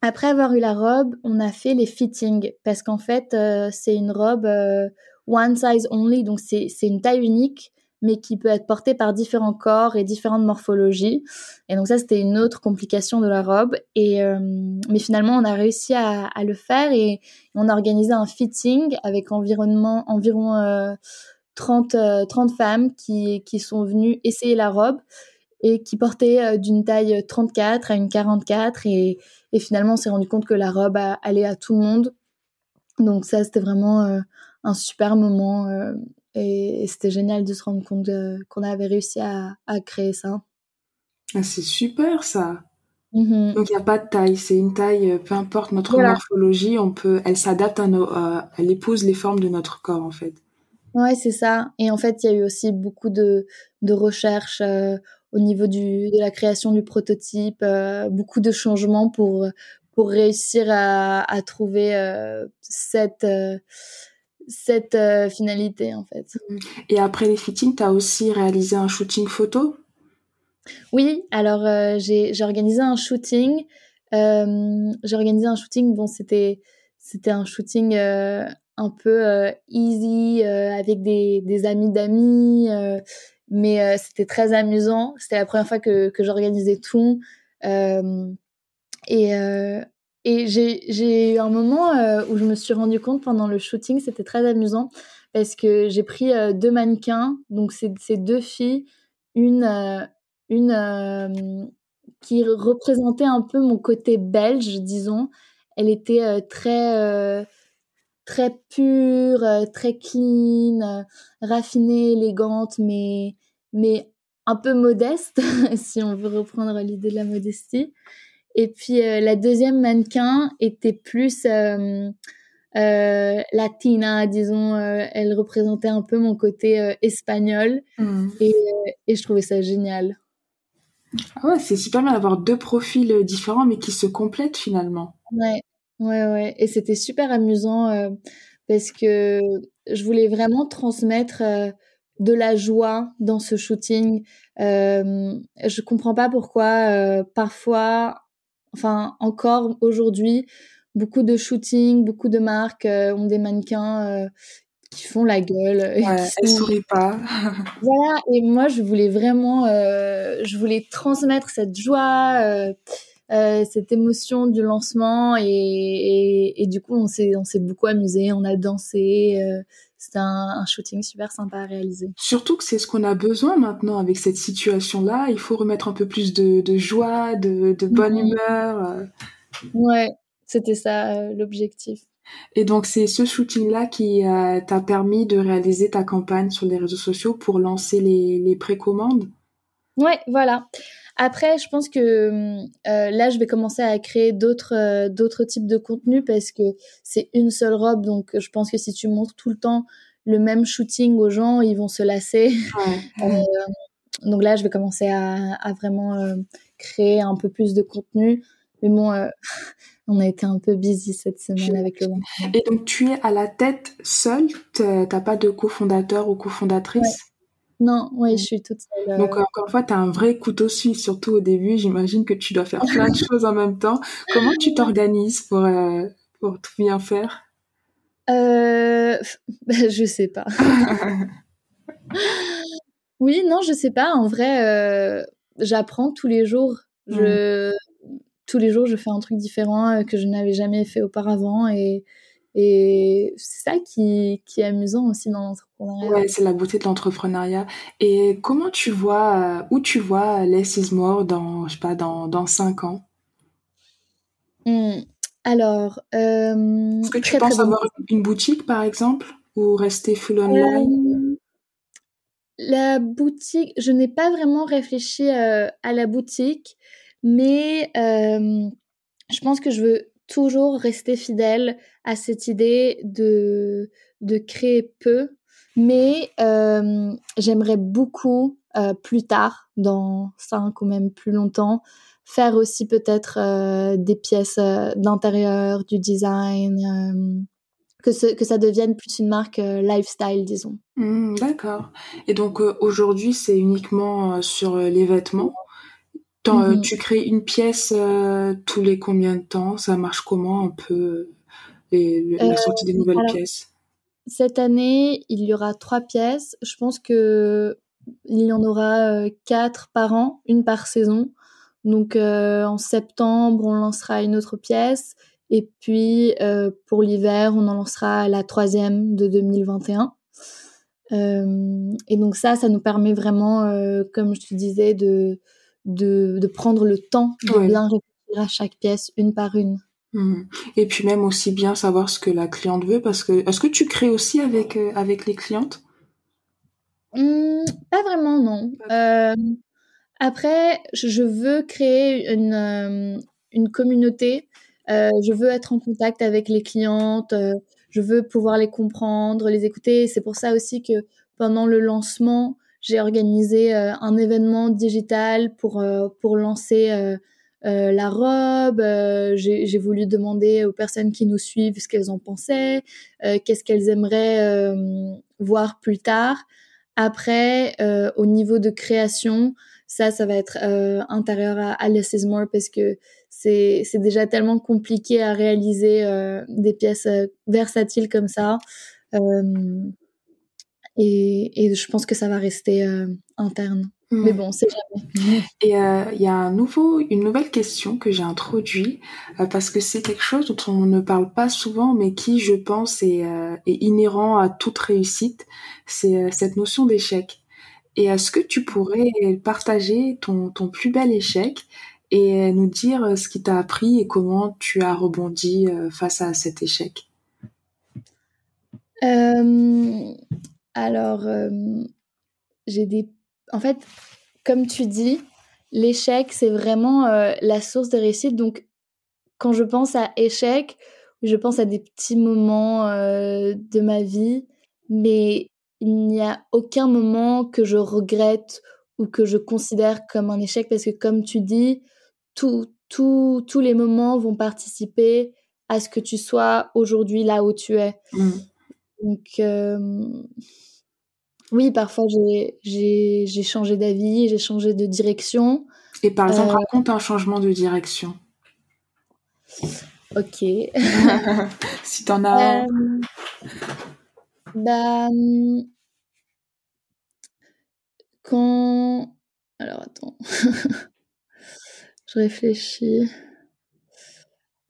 Après avoir eu la robe, on a fait les fittings. Parce qu'en fait, euh, c'est une robe euh, one size only, donc c'est une taille unique mais qui peut être porté par différents corps et différentes morphologies. Et donc ça, c'était une autre complication de la robe. Et euh, mais finalement, on a réussi à, à, le faire et on a organisé un fitting avec environnement, environ euh, 30, 30 euh, femmes qui, qui sont venues essayer la robe et qui portaient euh, d'une taille 34 à une 44. Et, et finalement, on s'est rendu compte que la robe allait à tout le monde. Donc ça, c'était vraiment un super moment. Et, c'était génial de se rendre compte qu'on avait réussi à, créer ça. Ah, c'est super ça. Mm-hmm. Donc il n'y a pas de taille, c'est une taille, euh, peu importe notre morphologie, on peut, elle s'adapte à nos, euh, elle épouse les formes de notre corps en fait. Ouais, c'est ça. Et en fait, il y a eu aussi beaucoup de, de recherches euh, au niveau du, de la création du prototype, beaucoup de changements pour, pour réussir à, à trouver cette cette euh, finalité en fait. Et après les fittings, tu as aussi réalisé un shooting photo? Oui, alors euh, j'ai organisé un shooting. Euh, j'ai organisé un shooting, bon c'était c'était un shooting un peu easy avec des, des amis d'amis, mais c'était très amusant. C'était la première fois que, que j'organisais tout. et et j'ai eu un moment euh, où je me suis rendu compte pendant le shooting, c'était très amusant parce que j'ai pris euh, deux mannequins, donc c'est deux filles, une, euh, une qui représentait un peu mon côté belge, disons. Elle était très très pure, très clean, raffinée, élégante, mais mais un peu modeste, si on veut reprendre l'idée de la modestie. Et puis euh, la deuxième mannequin était plus euh, euh, latina, disons. elle représentait un peu mon côté espagnol. Hmm. Et, et, je trouvais ça génial. Ah ouais, c'est super bien d'avoir deux profils différents mais qui se complètent finalement. Ouais, ouais, ouais. Et c'était super amusant parce que je voulais vraiment transmettre de la joie dans ce shooting. Euh, je comprends pas pourquoi parfois enfin encore aujourd'hui, beaucoup de shootings, beaucoup de marques euh, ont des mannequins euh, qui font la gueule. Ouais, elles sourient pas. voilà, et moi je voulais vraiment, euh, je voulais transmettre cette joie. cette émotion du lancement et, et, du coup on s'est on s'est beaucoup amusé on a dansé c'était un, shooting super sympa à réaliser. Surtout que c'est ce qu'on a besoin maintenant avec cette situation-là. Il faut remettre un peu plus de, joie, de, bonne humeur. Euh. Ouais, c'était ça euh, l'objectif. Et donc c'est ce shooting-là qui euh, t'a permis de réaliser ta campagne sur les réseaux sociaux pour lancer les, les précommandes? Ouais, voilà. Après, je pense que là, je vais commencer à créer d'autres d'autres types de contenus parce que c'est une seule robe, donc je pense que si tu montres tout le temps le même shooting aux gens, ils vont se lasser. donc là, je vais commencer à, à vraiment créer un peu plus de contenu. Mais bon, on a été un peu busy cette semaine avec le Et donc, tu es à la tête seule? T'as pas de cofondateur ou cofondatrice? Non, oui, je suis toute seule. Donc, euh. encore une fois, tu as un vrai couteau suisse, surtout au début. J'imagine que tu dois faire plein de choses en même temps. Comment tu t'organises pour, euh, pour tout bien faire? Euh, bah, Je sais pas. oui, non, je sais pas. En vrai, euh, j'apprends tous les jours. Je, tous les jours, je fais un truc différent que je n'avais jamais fait auparavant et, et c'est ça qui, qui, est amusant aussi dans l'entrepreneuriat. Ouais, c'est la beauté de l'entrepreneuriat. Et comment tu vois, où tu vois Less is More dans, je sais pas, dans, dans 5 ans? Mmh. Alors. Euh, Est-ce que tu penses avoir une boutique, par exemple, ou rester full online? euh, La boutique, je n'ai pas vraiment réfléchi euh, à la boutique, mais je pense que je veux toujours rester fidèle à cette idée de, de créer peu, mais j'aimerais beaucoup plus tard, dans cinq ou même plus longtemps, faire aussi peut-être euh, des pièces euh, d'intérieur, du design, euh, que, que ça devienne plus une marque lifestyle, disons. Mmh, d'accord. Et donc aujourd'hui, c'est uniquement sur les vêtements? Mmh tu crées une pièce tous les combien de temps? Ça marche comment un peu la sortie des nouvelles pièces? Cette année, il y aura trois pièces. Je pense que il y en aura quatre par an, une par saison. Donc euh, en septembre, on lancera une autre pièce. Et puis euh, pour l'hiver, on en lancera la troisième de 2021. Euh, et donc ça, ça nous permet vraiment, comme je te disais, de, de, prendre le temps de bien réfléchir à chaque pièce une par une. Mmh. Et puis même aussi bien savoir ce que la cliente veut, parce que est-ce que tu crées aussi avec, avec les clientes? Mmh, Pas vraiment, non. Après, je veux créer une, euh, une communauté. Euh, je veux être en contact avec les clientes. Euh, je veux pouvoir les comprendre, les écouter. C'est pour ça aussi que pendant le lancement, j'ai organisé un événement digital pour, pour lancer la robe. j'ai voulu demander aux personnes qui nous suivent ce qu'elles en pensaient, qu'est-ce qu'elles aimeraient voir plus tard. Après, au niveau de création, ça, ça va être euh, intérieur à, à is More parce que c'est déjà tellement compliqué à réaliser euh, des pièces euh, versatiles comme ça. Euh, et, et, je pense que ça va rester euh, interne. Mmh. Mais bon, c'est jamais. Et il y a un nouveau, une nouvelle question que j'ai introduite parce que c'est quelque chose dont on ne parle pas souvent, mais qui, je pense, est, est inhérent à toute réussite. C'est cette notion d'échec. Et est-ce que tu pourrais partager ton, ton plus bel échec et nous dire euh, ce qui t'a appris et comment tu as rebondi euh, face à cet échec? Euh, Alors, j'ai des... En fait, comme tu dis, l'échec, c'est vraiment la source de réussite. Donc, quand je pense à échec, je pense à des petits moments de ma vie, mais il n'y a aucun moment que je regrette ou que je considère comme un échec parce que comme tu dis, tous les moments vont participer à ce que tu sois aujourd'hui là où tu es. Mmh. Donc, oui, parfois j'ai changé d'avis, j'ai changé de direction. Et par exemple, euh, raconte un changement de direction. Ok. si t'en as. Euh, bah, quand. Alors attends. Je réfléchis.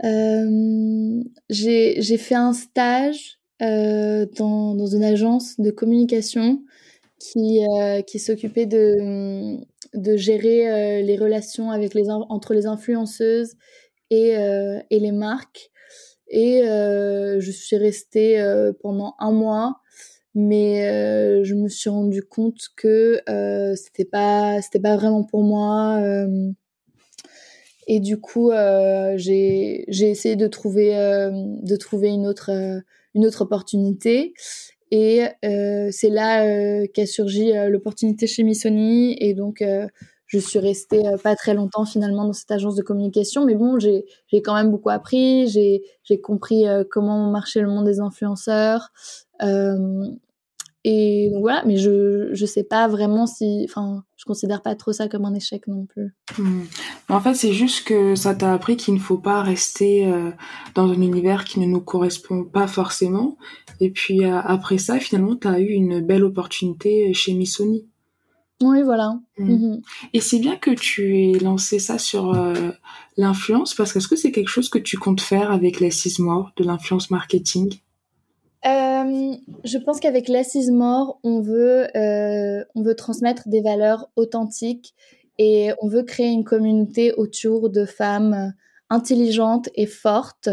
Euh, j'ai fait un stage euh, dans, dans, une agence de communication qui, euh, qui s'occupait de, de gérer les relations avec les, entre les influenceuses et, et les marques. Et je suis restée pendant un mois mais euh, je me suis rendu compte que euh, c'était pas c'était pas vraiment pour moi euh, et du coup euh, j'ai essayé de trouver euh, de trouver une autre une autre opportunité. Et c'est là qu'a surgi l'opportunité chez Missoni. Et donc je suis restée pas très longtemps finalement dans cette agence de communication, mais bon, j'ai quand même beaucoup appris, j'ai compris comment marchait le monde des influenceurs, euh, et donc voilà, mais je je sais pas vraiment si, enfin, je considère pas trop ça comme un échec non plus. Hmm. En fait, c'est juste que ça t'a appris qu'il ne faut pas rester euh, dans un univers qui ne nous correspond pas forcément. Et puis euh, après ça, finalement, tu as eu une belle opportunité chez Missoni. Oui, voilà. Mm. Mhm. Et c'est bien que tu aies lancé ça sur euh, l'influence, parce que est-ce que c'est quelque chose que tu comptes faire avec les six morts de l'influence marketing? Euh, Je pense qu'avec l'assise mort, on veut, euh, on veut transmettre des valeurs authentiques et on veut créer une communauté autour de femmes intelligentes et fortes.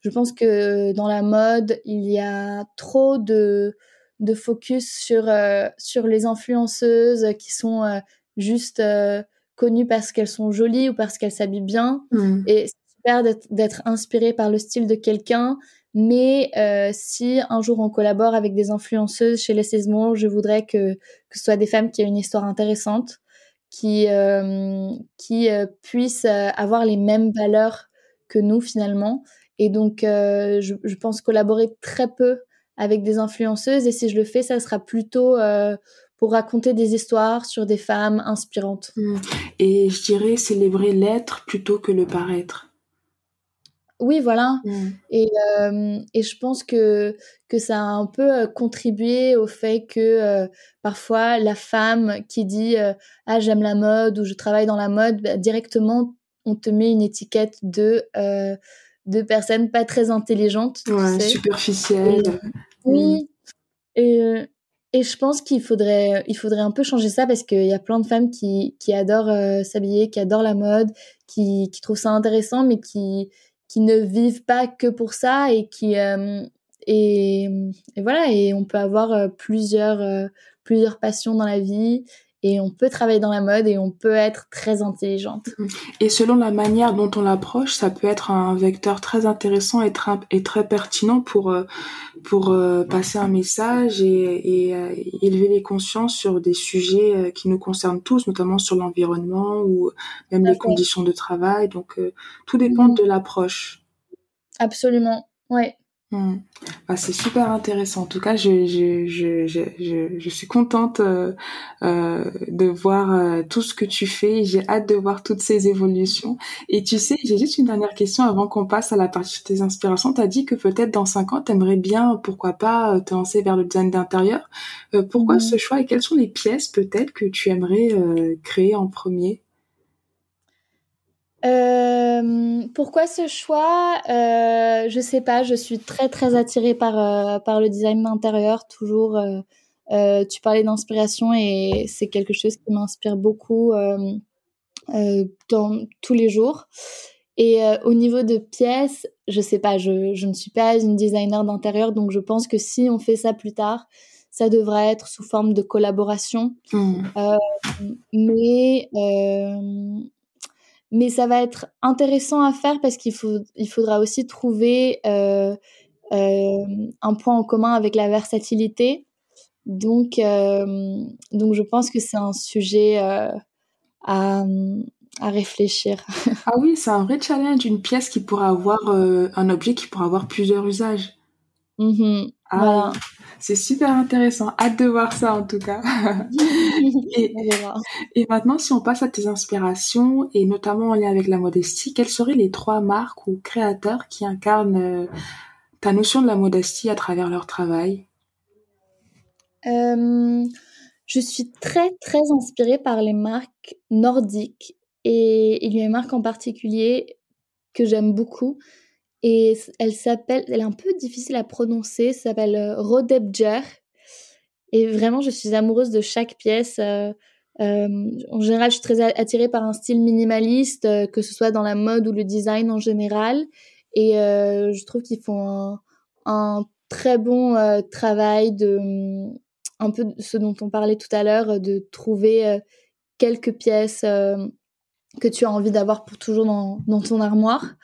Je pense que dans la mode, il y a trop de de focus sur, euh, sur les influenceuses qui sont juste connues parce qu'elles sont jolies ou parce qu'elles s'habillent bien. Mm. Et c'est super d'être inspiré par le style de quelqu'un. Mais si un jour on collabore avec des influenceuses chez les Saisons, je voudrais que, ce soit des femmes qui aient une histoire intéressante, qui, qui puissent avoir les mêmes valeurs que nous finalement. Et donc, je, je pense collaborer très peu avec des influenceuses. Et si je le fais, ça sera plutôt euh, pour raconter des histoires sur des femmes inspirantes. Mmh. Et je dirais célébrer l'être plutôt que le paraître. Oui, voilà. Mmh. Et, euh, et, je pense que, que ça a un peu euh, contribué au fait que parfois la femme qui dit Ah, j'aime la mode ou je travaille dans la mode, bah, directement, on te met une étiquette de, de personnes pas très intelligentes. Ouais, superficielles. Oui. Et, euh, et je pense qu'il faudrait, il faudrait un peu changer ça parce qu'il y a plein de femmes qui, qui adorent euh, s'habiller, qui adorent la mode, qui, qui trouvent ça intéressant, mais qui, qui ne vivent pas que pour ça et qui, euh, et, voilà, et on peut avoir plusieurs, plusieurs passions dans la vie et on peut travailler dans la mode et on peut être très intelligente. Et selon la manière dont on l'approche, ça peut être un vecteur très intéressant et très, et très pertinent pour, euh, pour euh, passer un message et, et euh, élever les consciences sur des sujets qui nous concernent tous, notamment sur l'environnement ou même les conditions de travail. Donc, tout dépend mm. de l'approche. Absolument, ouais. Hmm. Bah, c'est super intéressant. En tout cas, je, je, je, je, je suis contente euh, euh, de voir euh, tout ce que tu fais. J'ai hâte de voir toutes ces évolutions. Et tu sais, j'ai juste une dernière question avant qu'on passe à la partie de tes inspirations. Tu as dit que peut-être dans cinq ans, tu aimerais bien, pourquoi pas, te lancer vers le design d'intérieur. Pourquoi hmm. ce choix et quelles sont les pièces peut-être que tu aimerais créer en premier? Euh, pourquoi ce choix? Euh, Je sais pas. Je suis très très attirée par euh, par le design d'intérieur. Toujours. Euh, tu parlais d'inspiration et c'est quelque chose qui m'inspire beaucoup dans tous les jours. Et au niveau de pièces, je sais pas. Je je ne suis pas une designer d'intérieur, donc je pense que si on fait ça plus tard, ça devrait être sous forme de collaboration. Mmh. mais mais ça va être intéressant à faire parce qu'il faut, il faudra aussi trouver euh, euh, un point en commun avec la versatilité. Donc, euh, donc je pense que c'est un sujet à, à réfléchir. ah oui, c'est un vrai challenge, une pièce qui pourra avoir un objet qui pourra avoir plusieurs usages. Mmh ah, voilà. C'est super intéressant. Hâte de voir ça en tout cas. et, et, maintenant, si on passe à tes inspirations et notamment en lien avec la modestie, quelles seraient les trois marques ou créateurs qui incarnent euh, ta notion de la modestie à travers leur travail? Euh, Je suis très très inspirée par les marques nordiques et il y a une marque en particulier que j'aime beaucoup et elle s'appelle, elle est un peu difficile à prononcer, s'appelle euh, Rodebjer. Et vraiment, je suis amoureuse de chaque pièce. Euh, euh, en général, je suis très attirée par un style minimaliste, que ce soit dans la mode ou le design en général. Et je trouve qu'ils font un, très bon travail de un peu ce dont on parlait tout à l'heure, de trouver quelques pièces que tu as envie d'avoir pour toujours dans ton armoire.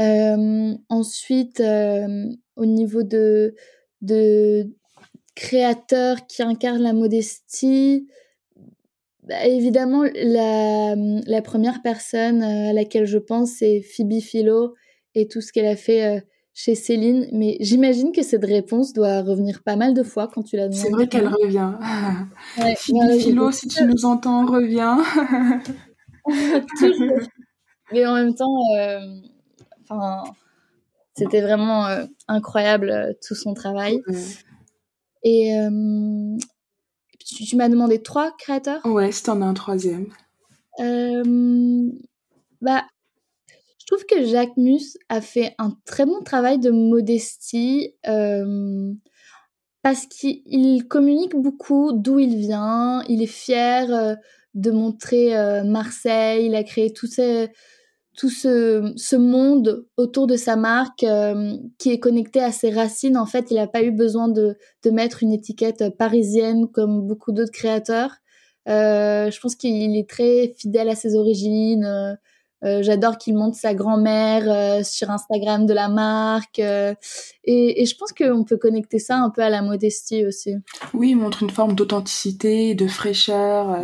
Euh, ensuite, euh, au niveau de, de créateurs qui incarnent la modestie, bah, évidemment, la, la, première personne euh, à laquelle je pense, c'est Phoebe Philo et tout ce qu'elle a fait chez Céline. Mais j'imagine que cette réponse doit revenir pas mal de fois quand tu la demandes. C'est vrai qu'elle revient. Phoebe Philo, si tu nous entends, reviens. Mais en même temps, c'était vraiment euh, incroyable euh, tout son travail. Et, euh, tu, m'as demandé trois créateurs? Ouais, si t'en as un troisième. bah, je trouve que Jacques Mus a fait un très bon travail de modestie parce qu'il communique beaucoup d'où il vient. Il est fier de montrer Marseille. Il a créé tout ce, tout ce, ce monde autour de sa marque qui est connecté à ses racines. En fait, il n'a pas eu besoin de, de, mettre une étiquette parisienne comme beaucoup d'autres créateurs. Euh, je pense qu'il est très fidèle à ses origines. Euh, j'adore qu'il montre sa grand-mère euh, sur Instagram de la marque. Euh, et, et, je pense qu'on peut connecter ça un peu à la modestie aussi. Oui, il montre une forme d'authenticité, de fraîcheur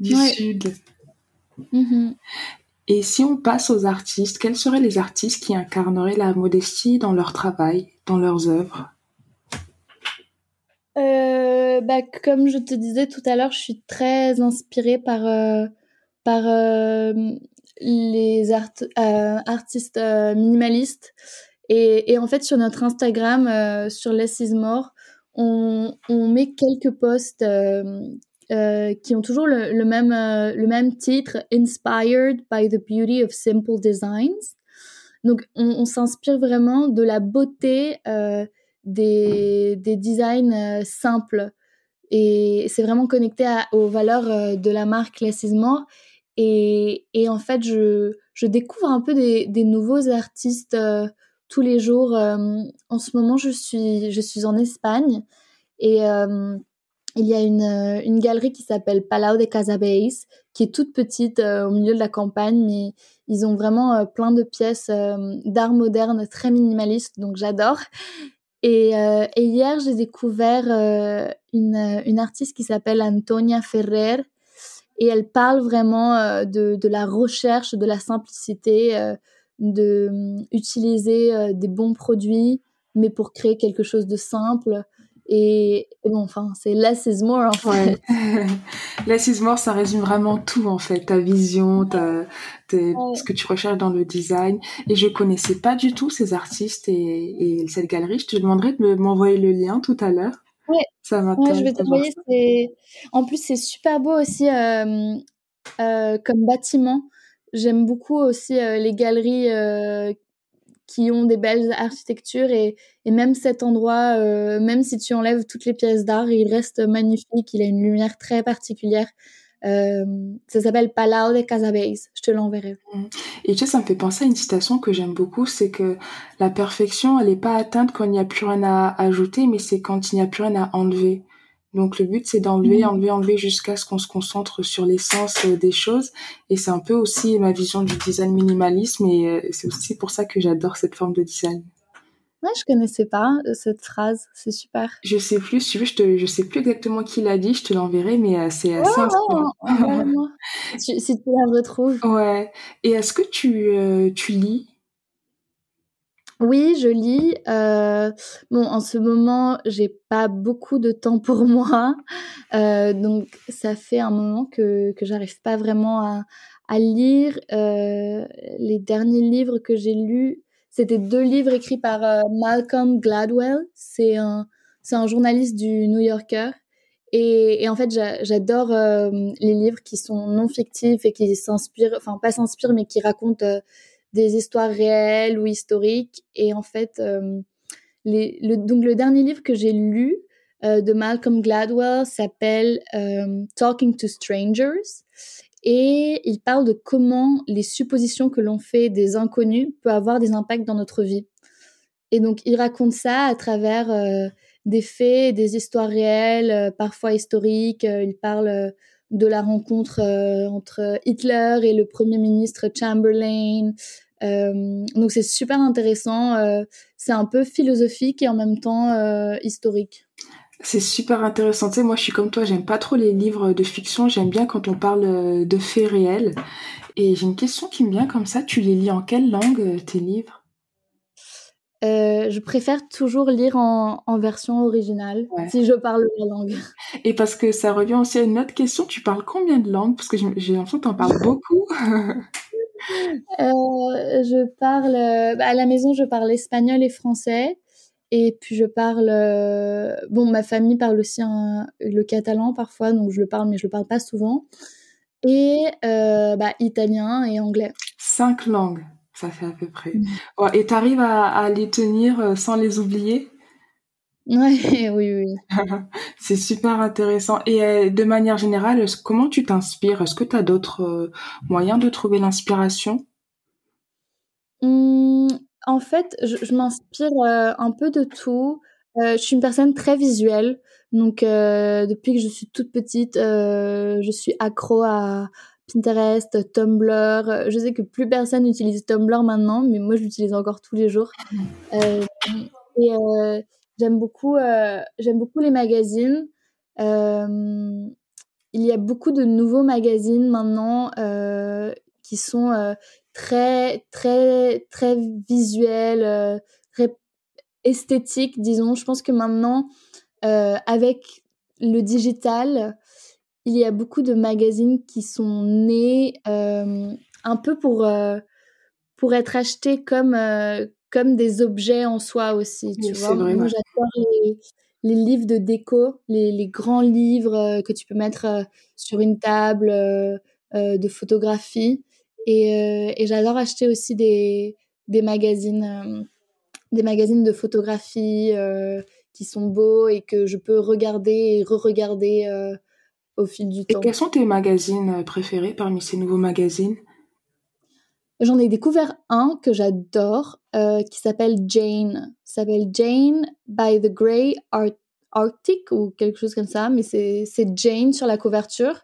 du Sud. Mm-hmm. Et si on passe aux artistes, quels seraient les artistes qui incarneraient la modestie dans leur travail, dans leurs œuvres? Euh, bah, Comme je te disais tout à l'heure, je suis très inspirée par, euh, par euh, les artistes minimalistes. Et, en fait, sur notre Instagram, sur Less is More, on, on met quelques posts qui ont toujours le, même, le même titre, Inspired by the Beauty of Simple Designs. Donc, on, s'inspire vraiment de la beauté des, des designs simples. Et c'est vraiment connecté aux valeurs de la marque Less. Et, et en fait, je, je découvre un peu des, des nouveaux artistes euh, tous les jours. Euh, en ce moment, je suis, je suis en Espagne et euh, il y a une, une galerie qui s'appelle Palau de Casabéis, qui est toute petite au milieu de la campagne, mais ils ont vraiment plein de pièces d'art moderne très minimalistes, donc j'adore. Et, et, hier, j'ai découvert une, une artiste qui s'appelle Antonia Ferrer, et elle parle vraiment euh, de, de, la recherche, de la simplicité, euh, de euh, utiliser des bons produits, mais pour créer quelque chose de simple. Et, bon, enfin, c'est less is more en fait. Ouais. less is more, ça résume vraiment tout en fait, ta vision, ta, ce que tu recherches dans le design. Et je connaissais pas du tout ces artistes et, et cette galerie. Je te demanderai de m'envoyer le lien tout à l'heure. Ouais. Ça ouais, je vais t'envoyer. En plus, c'est super beau aussi euh, euh, comme bâtiment. J'aime beaucoup aussi euh, les galeries qui ont des belles architectures et, même cet endroit, euh, même si tu enlèves toutes les pièces d'art, il reste magnifique. Il a une lumière très particulière. Euh, ça s'appelle Palau de Casabéis. Je te l'enverrai. Mm. Et tu sais, ça me fait penser à une citation que j'aime beaucoup, c'est que la perfection, elle n'est pas atteinte quand il n'y a plus rien à ajouter, mais c'est quand il n'y a plus rien à enlever. Donc le but, c'est d'enlever, mm. enlever, enlever jusqu'à ce qu'on se concentre sur l'essence euh, des choses. Et c'est un peu aussi ma vision du design minimalisme, et euh, c'est aussi pour ça que j'adore cette forme de design. Ouais, je connaissais pas euh, cette phrase, c'est super. Je sais plus, si tu veux, je, te, je sais plus exactement qui l'a dit, je te l'enverrai, mais c'est assez inspirant. si, si tu la retrouves. Ouais. Et est-ce que tu, euh, tu lis? Oui, je lis. Euh, bon, en ce moment, j'ai pas beaucoup de temps pour moi, euh, donc ça fait un moment que que j'arrive pas vraiment à, à lire. Euh, les derniers livres que j'ai lus, c'était deux livres écrits par Malcolm Gladwell. C'est un, c'est un journaliste du New Yorker. Et, et en fait, j'adore les livres qui sont non fictifs et qui s'inspirent, enfin pas s'inspirent, mais qui racontent des histoires réelles ou historiques. Et en fait, les, le, donc le dernier livre que j'ai lu de Malcolm Gladwell s'appelle Talking to Strangers et il parle de comment les suppositions que l'on fait des inconnus peuvent avoir des impacts dans notre vie. Et donc il raconte ça à travers euh, des faits, des histoires réelles, euh, parfois historiques. Euh, il parle de la rencontre entre Hitler et le premier ministre Chamberlain. donc c'est super intéressant. c'est un peu philosophique et en même temps historique. C'est super intéressant. Tu sais, moi, je suis comme toi, j'aime pas trop les livres de fiction. J'aime bien quand on parle euh, de faits réels. Et j'ai une question qui me vient comme ça. Tu les lis en quelle langue, euh, tes livres? Euh, je préfère toujours lire en, en version originale si je parle la langue. Et parce que ça revient aussi à une autre question, tu parles combien de langues? Parce que j'ai l'impression que tu en parles beaucoup. euh, je parle, bah, à la maison, je parle espagnol et français. et puis je parle. bon, ma famille parle aussi le catalan parfois, donc je le parle, mais je le parle pas souvent. Et bah, italien et anglais. Cinq langues, ça fait à peu près. Mmh. et tu arrives à, à, les tenir sans les oublier? Ouais, oui, oui. c'est super intéressant. Et euh, de manière générale, comment tu t'inspires? Est-ce que tu as d'autres euh, moyens de trouver l'inspiration? Mmh, En fait, je, m'inspire euh, un peu de tout. je suis une personne très visuelle. Donc, depuis que je suis toute petite, je suis accro à Pinterest, Tumblr. Je sais que plus personne n'utilise Tumblr maintenant, mais moi, je l'utilise encore tous les jours. et J'aime beaucoup, euh, j'aime beaucoup les magazines. Euh, il y a beaucoup de nouveaux magazines maintenant euh, qui sont très, très, très visuels, très esthétiques, disons. Je pense que maintenant, avec le digital, il y a beaucoup de magazines qui sont nés un peu pour, pour être achetés comme, comme des objets en soi aussi. Tu vois, moi j'adore les, les, livres de déco, les, les grands livres euh, que tu peux mettre euh, sur une table euh, de photographie. Et, et j'adore acheter aussi des, des magazines, des magazines de photographie qui sont beaux et que je peux regarder et re-regarder au fil du temps. Et quels sont tes magazines préférés parmi ces nouveaux magazines? J'en ai découvert un que j'adore euh, qui s'appelle Jane. s'appelle Jane by the Grey Arctic ou quelque chose comme ça, mais c'est Jane sur la couverture.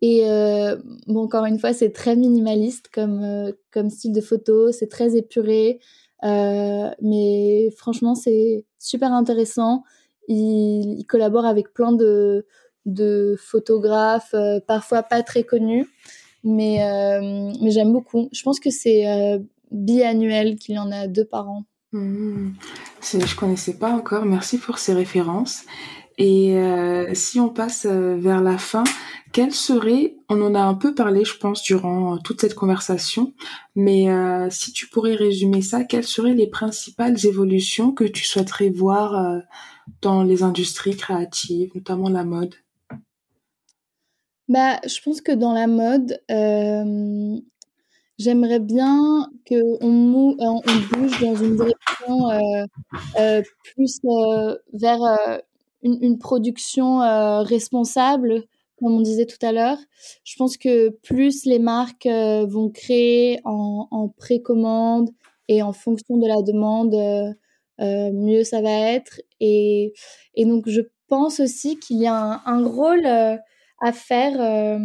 Et euh, bon, encore une fois, c'est très minimaliste comme, euh, comme style de photo, c'est très épuré, mais franchement, c'est super intéressant. Il, il, collabore avec plein de, de photographes, parfois pas très connus. Mais, euh, mais j'aime beaucoup. Je pense que c'est euh, biannuel qu'il y en a deux par an. Mmh. Je connaissais pas encore. Merci pour ces références. Et euh, si on passe vers la fin, quelle serait, on en a un peu parlé, je pense, durant toute cette conversation, mais si tu pourrais résumer ça, quelles seraient les principales évolutions que tu souhaiterais voir dans les industries créatives, notamment la mode? Bah, je pense que dans la mode, euh, j'aimerais bien qu'on on, on bouge dans une direction euh, euh, plus vers une, production responsable, comme on disait tout à l'heure. Je pense que plus les marques vont créer en, précommande et en fonction de la demande, mieux ça va être. Et, donc, je pense aussi qu'il y a un rôle à faire euh,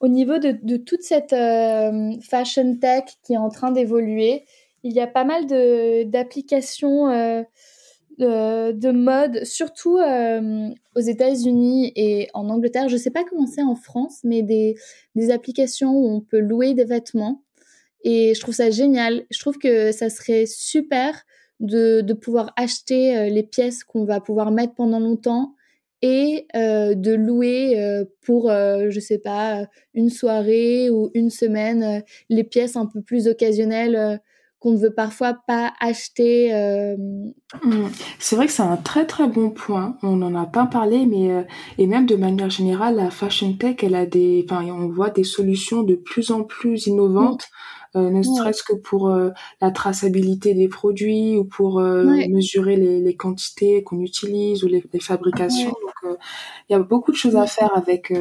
au niveau de, toute cette euh, fashion tech qui est en train d'évoluer. Il y a pas mal d'applications euh, de, mode, surtout aux États-Unis et en Angleterre. Je ne sais pas comment c'est en France, mais des, des, applications où on peut louer des vêtements. Et je trouve ça génial. Je trouve que ça serait super de, de pouvoir acheter les pièces qu'on va pouvoir mettre pendant longtemps et euh, de louer euh, pour, euh, je sais pas, une soirée ou une semaine, les pièces un peu plus occasionnelles qu'on ne veut parfois pas acheter. Mmh. C'est vrai que c'est un très très bon point. On n'en a pas parlé, mais et même de manière générale, la fashion tech, elle a des, enfin, on voit des solutions de plus en plus innovantes. Euh, ne serait-ce que pour euh, la traçabilité des produits ou pour euh, mesurer les, les quantités qu'on utilise ou les, les fabrications. Donc, il y a beaucoup de choses à faire avec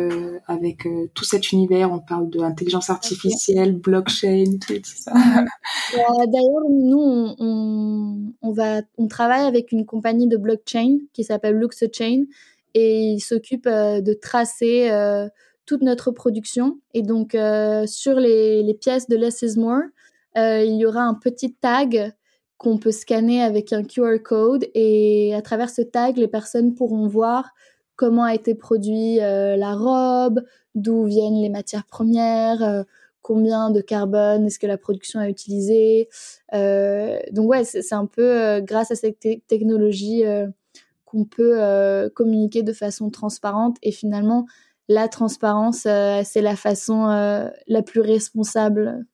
avec tout cet univers. On parle de intelligence artificielle, blockchain, tout, ça. D'ailleurs, nous, on, on, on, va, on travaille avec une compagnie de blockchain qui s'appelle LuxChain et il s'occupe de tracer toute notre production. Et donc, euh, sur les, pièces de Less is More, euh, il y aura un petit tag qu'on peut scanner avec un QR code. Et à travers ce tag, les personnes pourront voir comment a été produit euh, la robe, d'où viennent les matières premières, combien de carbone est-ce que la production a utilisé. donc ouais, c'est un peu grâce à cette technologie qu'on peut communiquer de façon transparente et finalement la transparence, euh, c'est la façon euh, la plus responsable.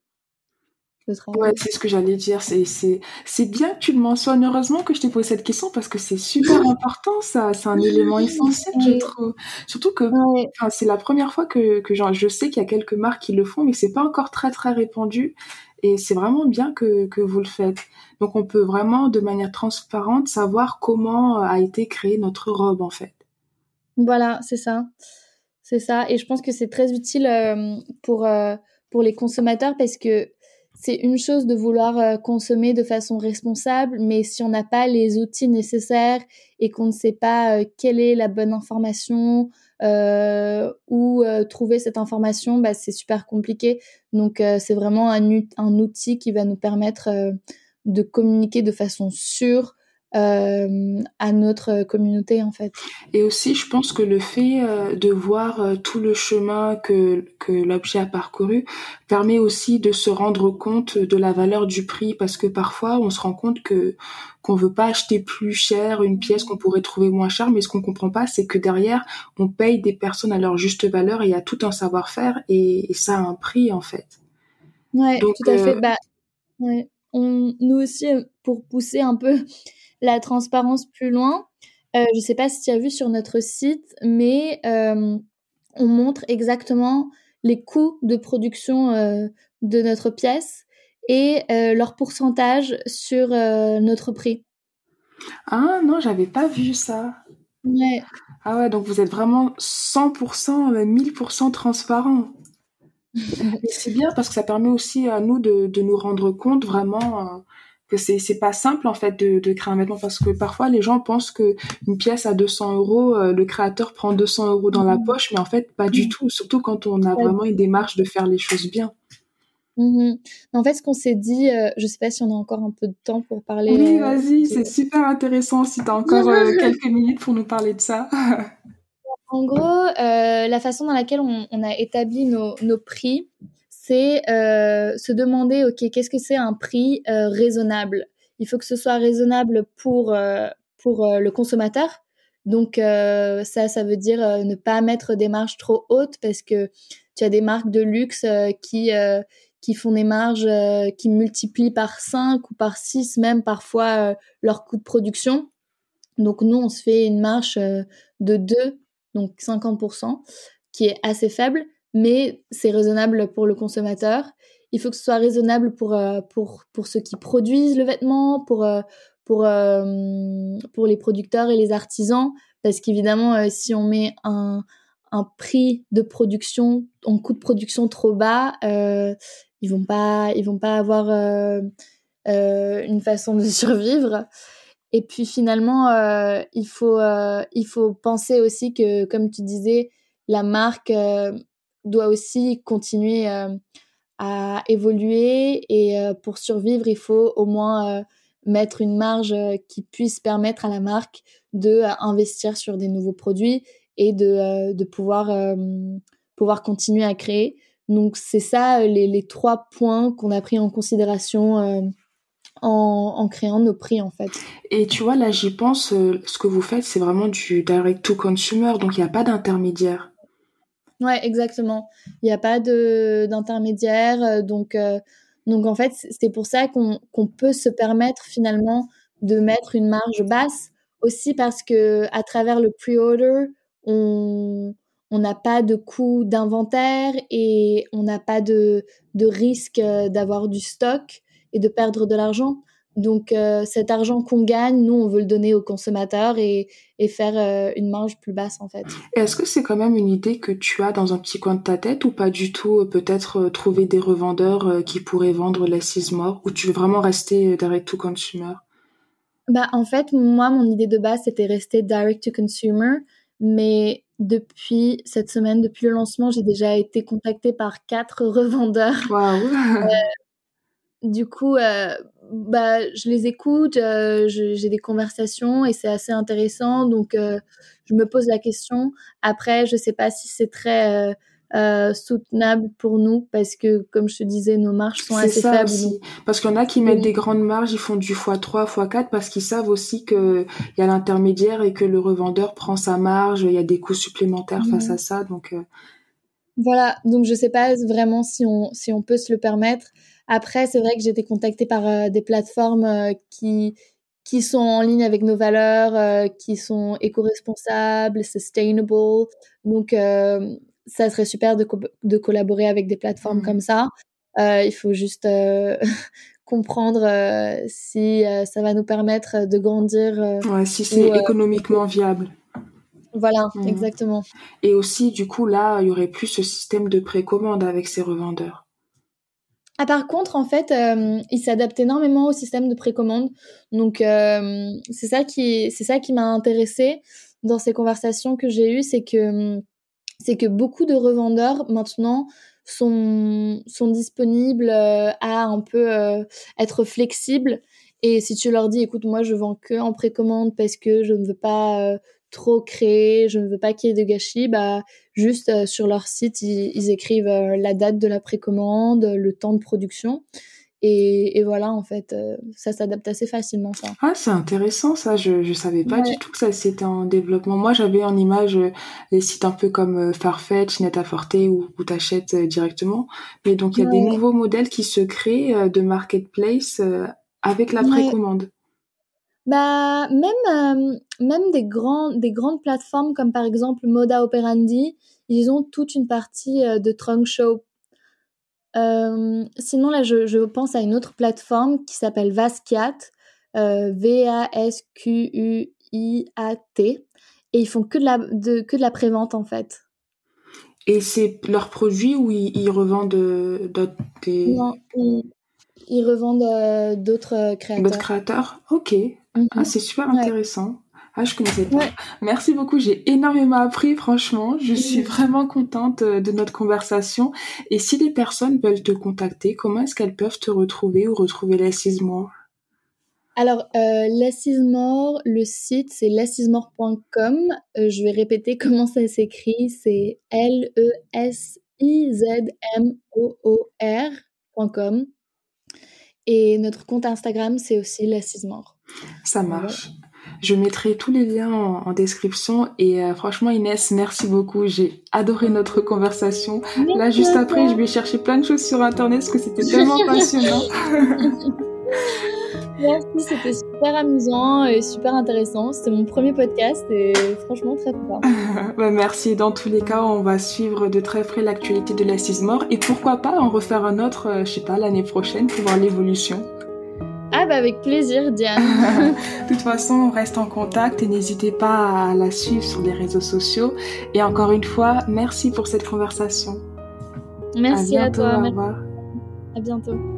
Ouais, c'est ce que j'allais dire. C'est, bien que tu le mentionnes. Heureusement que je t'ai posé cette question parce que c'est super important, ça. C'est un élément essentiel, je trouve. Surtout que, enfin, c'est la première fois que, que genre, je sais qu'il y a quelques marques qui le font, mais c'est pas encore très, très répandu. Et c'est vraiment bien que, que vous le faites. Donc, on peut vraiment, de manière transparente, savoir comment a été créée notre robe, en fait. Voilà, c'est ça. C'est ça. Et je pense que c'est très utile euh, pour, euh, pour les consommateurs parce que c'est une chose de vouloir euh, consommer de façon responsable, mais si on n'a pas les outils nécessaires et qu'on ne sait pas quelle est la bonne information euh, ou trouver cette information, bah, c'est super compliqué. Donc c'est vraiment un, un, outil qui va nous permettre de communiquer de façon sûre euh, à notre communauté en fait. Et aussi, je pense que le fait euh, de voir euh, tout le chemin que, que l'objet a parcouru permet aussi de se rendre compte de la valeur du prix parce que parfois on se rend compte que qu'on veut pas acheter plus cher une pièce qu'on pourrait trouver moins cher, mais ce qu'on comprend pas, c'est que derrière on paye des personnes à leur juste valeur et il y a tout un savoir-faire et, ça a un prix en fait. Ouais, tout à fait. Bah, ouais. On, nous aussi, pour pousser un peu la transparence plus loin. Euh, je ne sais pas si tu as vu sur notre site, mais euh, on montre exactement les coûts de production euh, de notre pièce et leur pourcentage sur notre prix. Ah non, j'avais pas vu ça. Ouais. Ah ouais, donc vous êtes vraiment 100%, 1000% transparent. Mais c'est bien parce que ça permet aussi à nous de, de nous rendre compte vraiment que c'est c'est pas simple en fait de, de créer un vêtement parce que parfois les gens pensent que une pièce à 200 euros euh, le créateur prend 200 euros dans la mmh. poche mais en fait pas du mmh. tout surtout quand on a vraiment une démarche de faire les choses bien mmh En fait, ce qu'on s'est dit, euh, je sais pas si on a encore un peu de temps pour parler. Oui, euh, vas-y, c'est super intéressant si tu as encore quelques minutes pour nous parler de ça. en gros, la façon dans laquelle on, on a établi nos, nos prix, c'est euh, se demander, OK, qu'est-ce que c'est un prix euh, raisonnable? Il faut que ce soit raisonnable pour, euh, pour le consommateur. Donc ça, ça veut dire ne pas mettre des marges trop hautes parce que tu as des marques de luxe qui, qui font des marges qui multiplient par 5 ou par 6 même parfois leur coût de production. Donc nous, on se fait une marge de 2, donc 50%, qui est assez faible mais c'est raisonnable pour le consommateur. Il faut que ce soit raisonnable pour, euh, pour, pour ceux qui produisent le vêtement, pour, euh, pour, euh, pour les producteurs et les artisans, parce qu'évidemment, si on met un, un prix de production, un coût de production trop bas, ils vont vont pas avoir une façon de survivre. Et puis finalement, il faut, il faut penser aussi que, comme tu disais, la marque doit aussi continuer euh, à évoluer et euh, pour survivre, il faut au moins euh, mettre une marge qui puisse permettre à la marque de investir sur des nouveaux produits et de, de pouvoir, pouvoir continuer à créer. Donc c'est ça les, les, trois points qu'on a pris en considération en, en, créant nos prix en fait. Et tu vois là j'y pense, ce que vous faites c'est vraiment du direct to consumer, donc il n'y a pas d'intermédiaire. Ouais, exactement. Il n'y a pas d'intermédiaire, euh, donc euh, donc en fait c'est pour ça qu'on qu'on peut se permettre finalement de mettre une marge basse aussi parce que à travers le pre-order on on n'a pas de coût d'inventaire et on n'a pas de de risque euh, d'avoir du stock et de perdre de l'argent. Donc euh, cet argent qu'on gagne, nous, on veut le donner aux consommateurs et, faire euh, une marge plus basse en fait. Est-ce que c'est quand même une idée que tu as dans un petit coin de ta tête ou pas du tout euh, Peut-être trouver des revendeurs qui pourraient vendre la mort ou tu veux vraiment rester direct to consumer bah, en fait, moi, mon idée de base, c'était rester direct to consumer. Mais depuis cette semaine, depuis le lancement, j'ai déjà été contactée par quatre revendeurs. Wow. du coup, euh, bah, je les écoute, euh, j'ai des conversations et c'est assez intéressant. Donc, euh, je me pose la question. Après, je sais pas si c'est très soutenable pour nous parce que, comme je te disais, nos marges sont assez ça faibles. Aussi. Parce qu'il y en a qui mettent des grandes marges, ils font du x3, x4 parce qu'ils savent aussi qu'il y a l'intermédiaire et que le revendeur prend sa marge, il y a des coûts supplémentaires face à ça. Donc, voilà. Donc, je sais pas vraiment si on, si on peut se le permettre. Après, c'est vrai que j'ai été contactée par des plateformes qui qui sont en ligne avec nos valeurs, qui sont éco-responsables, sustainable. Donc, ça serait super de, de, collaborer avec des plateformes mmh. comme ça. il faut juste comprendre si ça va nous permettre de grandir. ouais, si c'est économiquement viable. Voilà, mmh. exactement. Et aussi, du coup, là, il y aurait plus ce système de précommande avec ces revendeurs. Ah, par contre, en fait, euh, il s'adapte énormément au système de précommande. Donc, euh, c'est ça qui, m'a intéressé dans ces conversations que j'ai eues, c'est que, beaucoup de revendeurs maintenant sont, disponibles euh, à un peu être flexibles. Et si tu leur dis, écoute, moi, je vends que en précommande parce que je ne veux pas trop créer, je ne veux pas qu'il y ait de gâchis, bah juste euh, sur leur site ils, écrivent euh, la date de la précommande, le temps de production. Et, voilà, en fait, euh, ça s'adapte assez facilement, ça. Ah, c'est intéressant, ça. Je ne savais pas du tout que ça c'était en développement. Moi, j'avais en image les sites un peu comme Farfetch, Net-a-Forte, où, où tu achètes directement. Mais donc, il y a des nouveaux modèles qui se créent de marketplace avec la précommande. Bah, même, même des, grands, des grandes plateformes comme par exemple Moda Operandi, ils ont toute une partie euh, de trunk show. Euh, sinon, là, je, je, pense à une autre plateforme qui s'appelle Vasquiat, V-A-S-Q-U-I-A-T, et ils font que de la, de, que de la prévente en fait. Et c'est leurs produits ou ils, revendent d'autres Non, ils, revendent d'autres créateurs. D'autres créateurs? Ok. Ah, mhm. c'est super intéressant. Ah, je connaissais pas. Merci beaucoup. J'ai énormément appris, franchement. Je suis vraiment contente euh, de notre conversation. Et si des personnes veulent te contacter, comment est-ce qu'elles peuvent te retrouver ou retrouver l'assise-mort alors, euh, l'assise-mort, le site, c'est l'assismore.com. Euh, je vais répéter comment ça s'écrit. C'est L-E-S-I-Z-M-O-O-R.com. Et notre compte Instagram, c'est aussi l'assise-mort. Ça marche. Je mettrai tous les liens en, description et euh, franchement Inès, merci beaucoup. J'ai adoré notre conversation. Là, juste après, je vais chercher plein de choses sur internet parce que c'était tellement passionnant. merci, c'était super amusant et super intéressant. C'était mon premier podcast et franchement très fort. bah, merci. Dans tous les cas, on va suivre de très près l'actualité de la mort et pourquoi pas en refaire un autre, euh, je sais pas, l'année prochaine pour voir l'évolution. Ah bah avec plaisir Diane. de toute façon, on reste en contact et n'hésitez pas à la suivre sur les réseaux sociaux. Et encore une fois, merci pour cette conversation. Merci à, toi. Au revoir. À bientôt.